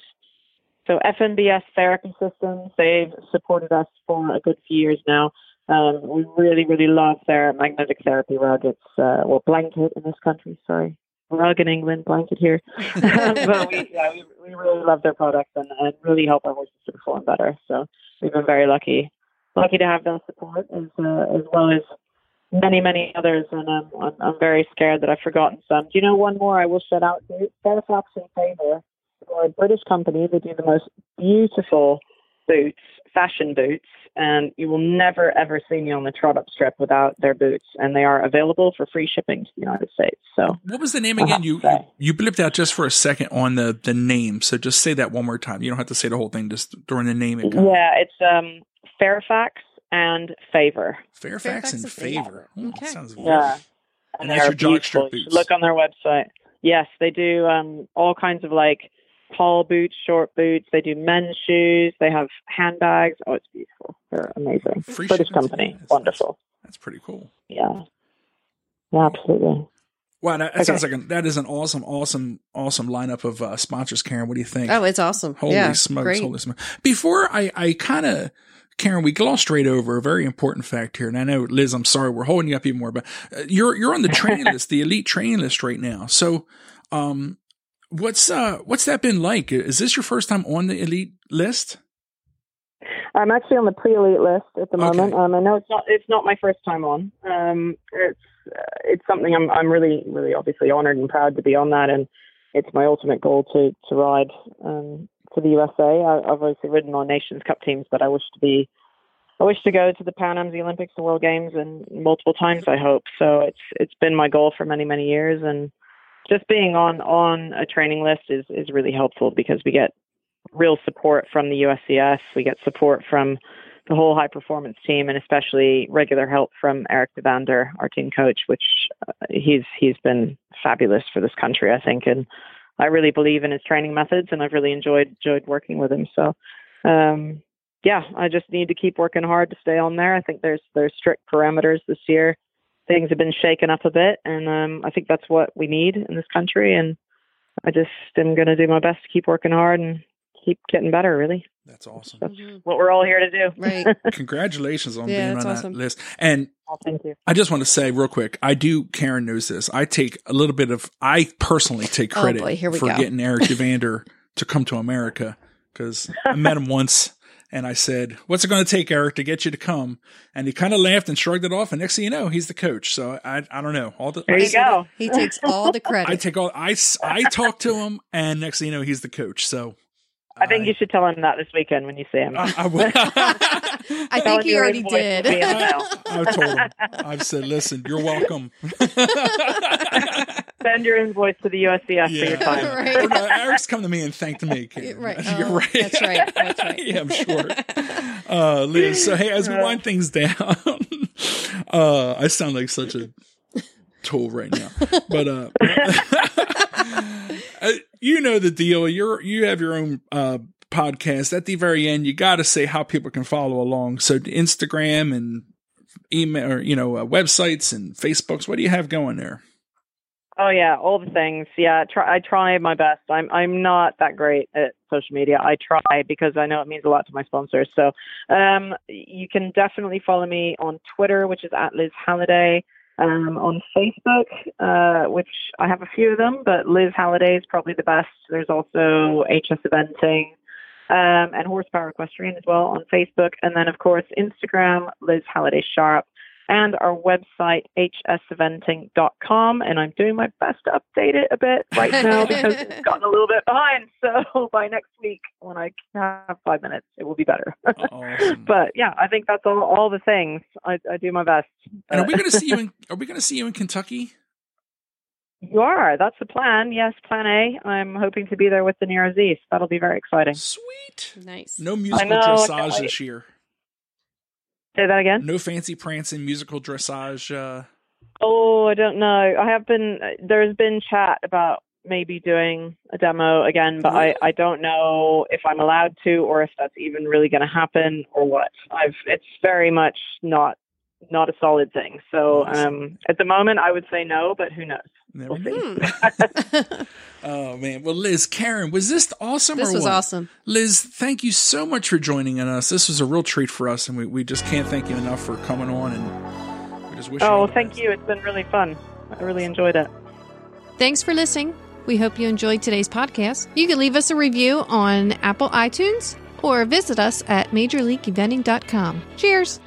So FMBS therapy systems, they've supported us for a good few years now. Um, we really, really love their magnetic therapy rug. It's, uh, well, blanket in this country, sorry. Rug in England, blanket here. but we, yeah, we, we really love their products and, and really help our horses to perform better. So we've been very lucky lucky to have that support as uh, as well as many many others, and um, I'm I'm very scared that I've forgotten some. Do you know one more I will shout out to? Fairfax and Favor, are a British company. They do the most beautiful boots, fashion boots, and you will never ever see me on the trot up strip without their boots. And they are available for free shipping to the United States. So, what was the name again? You, you you blipped out just for a second on the the name. So just say that one more time. You don't have to say the whole thing. Just during the name. Yeah, it's um Fairfax and Favor. Fairfax, Fairfax and Favor. Oh, okay. Sounds yeah. And, and that's your jockstrap boots. Look on their website. Yes, they do um, all kinds of like tall boots, short boots. They do men's shoes. They have handbags. Oh, it's beautiful. They're amazing. Free British company. That's, Wonderful. That's, that's, pretty cool. Yeah. Yeah, absolutely. Wow, that, that okay. sounds like a, that is an awesome, awesome, awesome lineup of uh, sponsors. Karen, what do you think? Oh, it's awesome. Holy yeah, smokes! Great. Holy smokes! Before I, I kind of Karen, we glossed right over a very important fact here, and I know Liz, I'm sorry we're holding you up even more, but uh, you're you're on the training list, the elite training list right now. So, um, what's uh what's that been like? Is this your first time on the elite list? I'm actually on the pre-elite list at the moment. Okay. Um, I know it's not it's not my first time on. Um, it's uh, it's something I'm I'm really really obviously honored and proud to be on that, and it's my ultimate goal to to ride um, for the USA. I, have obviously ridden on Nations Cup teams, but I wish to be, I wish to go to the Pan Am's, the Olympics, the World Games, and multiple times. I hope so. It's it's been my goal for many many years, and just being on on a training list is is really helpful because we get real support from the USCS. We get support from the whole high performance team, and especially regular help from Erik Duvander, our team coach, which uh, he's he's been fabulous for this country, I think, and I really believe in his training methods, and I've really enjoyed enjoyed working with him. So, um, yeah, I just need to keep working hard to stay on there. I think there's there's strict parameters this year. Things have been shaken up a bit, and um, I think that's what we need in this country. And I just am going to do my best to keep working hard and keep getting better. Really. That's awesome. That's mm-hmm. what we're all here to do. Right. Congratulations on Yeah, being on awesome. that list. And Oh, thank you. I just want to say real quick, I do. Karen knows this. I take a little bit of. I personally take Oh, credit boy, here we for go. getting Eric Evander to come to America because I met him once. And I said, "What's it going to take, Eric, to get you to come?" And he kind of laughed and shrugged it off. And next thing you know, he's the coach. So I, I don't know. All the There I you said- go. He takes all the credit. I take all. I, I talk to him, and next thing you know, he's the coach. So I think you should tell him that this weekend when you see him. I, I will. I think him he already did. be in the mail. I've told him. I've said, "Listen, you're welcome." Send your invoice to the USCS for your time. Right. No, Eric's come to me and thanked me. Karen. Right. You're Oh, right. that's right. That's right. yeah, I'm sure. Uh, Liz, so hey, as we wind things down, uh, I sound like such a tool right now, but uh, uh, you know the deal. You're you have your own uh podcast. At the very end, you got to say how people can follow along. So Instagram and email, or you know, uh, websites and Facebooks. What do you have going there? Oh yeah, all the things. Yeah, try, I try my best. I'm I'm not that great at social media. I try because I know it means a lot to my sponsors. So, um, you can definitely follow me on Twitter, which is at Liz Halliday. Um, on Facebook, uh, which I have a few of them, but Liz Halliday is probably the best. There's also HS Eventing um, and Horsepower Equestrian as well on Facebook, and then of course Instagram, Liz Halliday Sharp and our website hseventing.com and i'm doing my best to update it a bit right now because it's gotten a little bit behind so by next week when i have five minutes it will be better Awesome. but yeah i think that's all all the things i, I do my best and are we going to see you in? Are we going to see you in Kentucky? you are that's the plan yes plan a i'm hoping to be there with Deniro Z. so that'll be very exciting Sweet. Nice. No musical know, I can't dressage this year. Say that again No fancy prancing musical dressage. Uh, Oh, I don't know. I have been there's been chat about maybe doing a demo again, but I I don't know if I'm allowed to or if that's even really going to happen or what. I've it's very much not not a solid thing. So um at the moment I would say no, but who knows. never We'll know. see. Hmm. Oh man. Well, Liz, Karen, was this awesome? this or was what? awesome. Liz, thank you so much for joining us. This was a real treat for us, and we, we just can't thank you enough for coming on. And we just wish. Oh, the thank best. you. It's been really fun. I really enjoyed it. Thanks for listening. We hope you enjoyed today's podcast. You can leave us a review on Apple iTunes or visit us at majorleagueeventing.com. Cheers.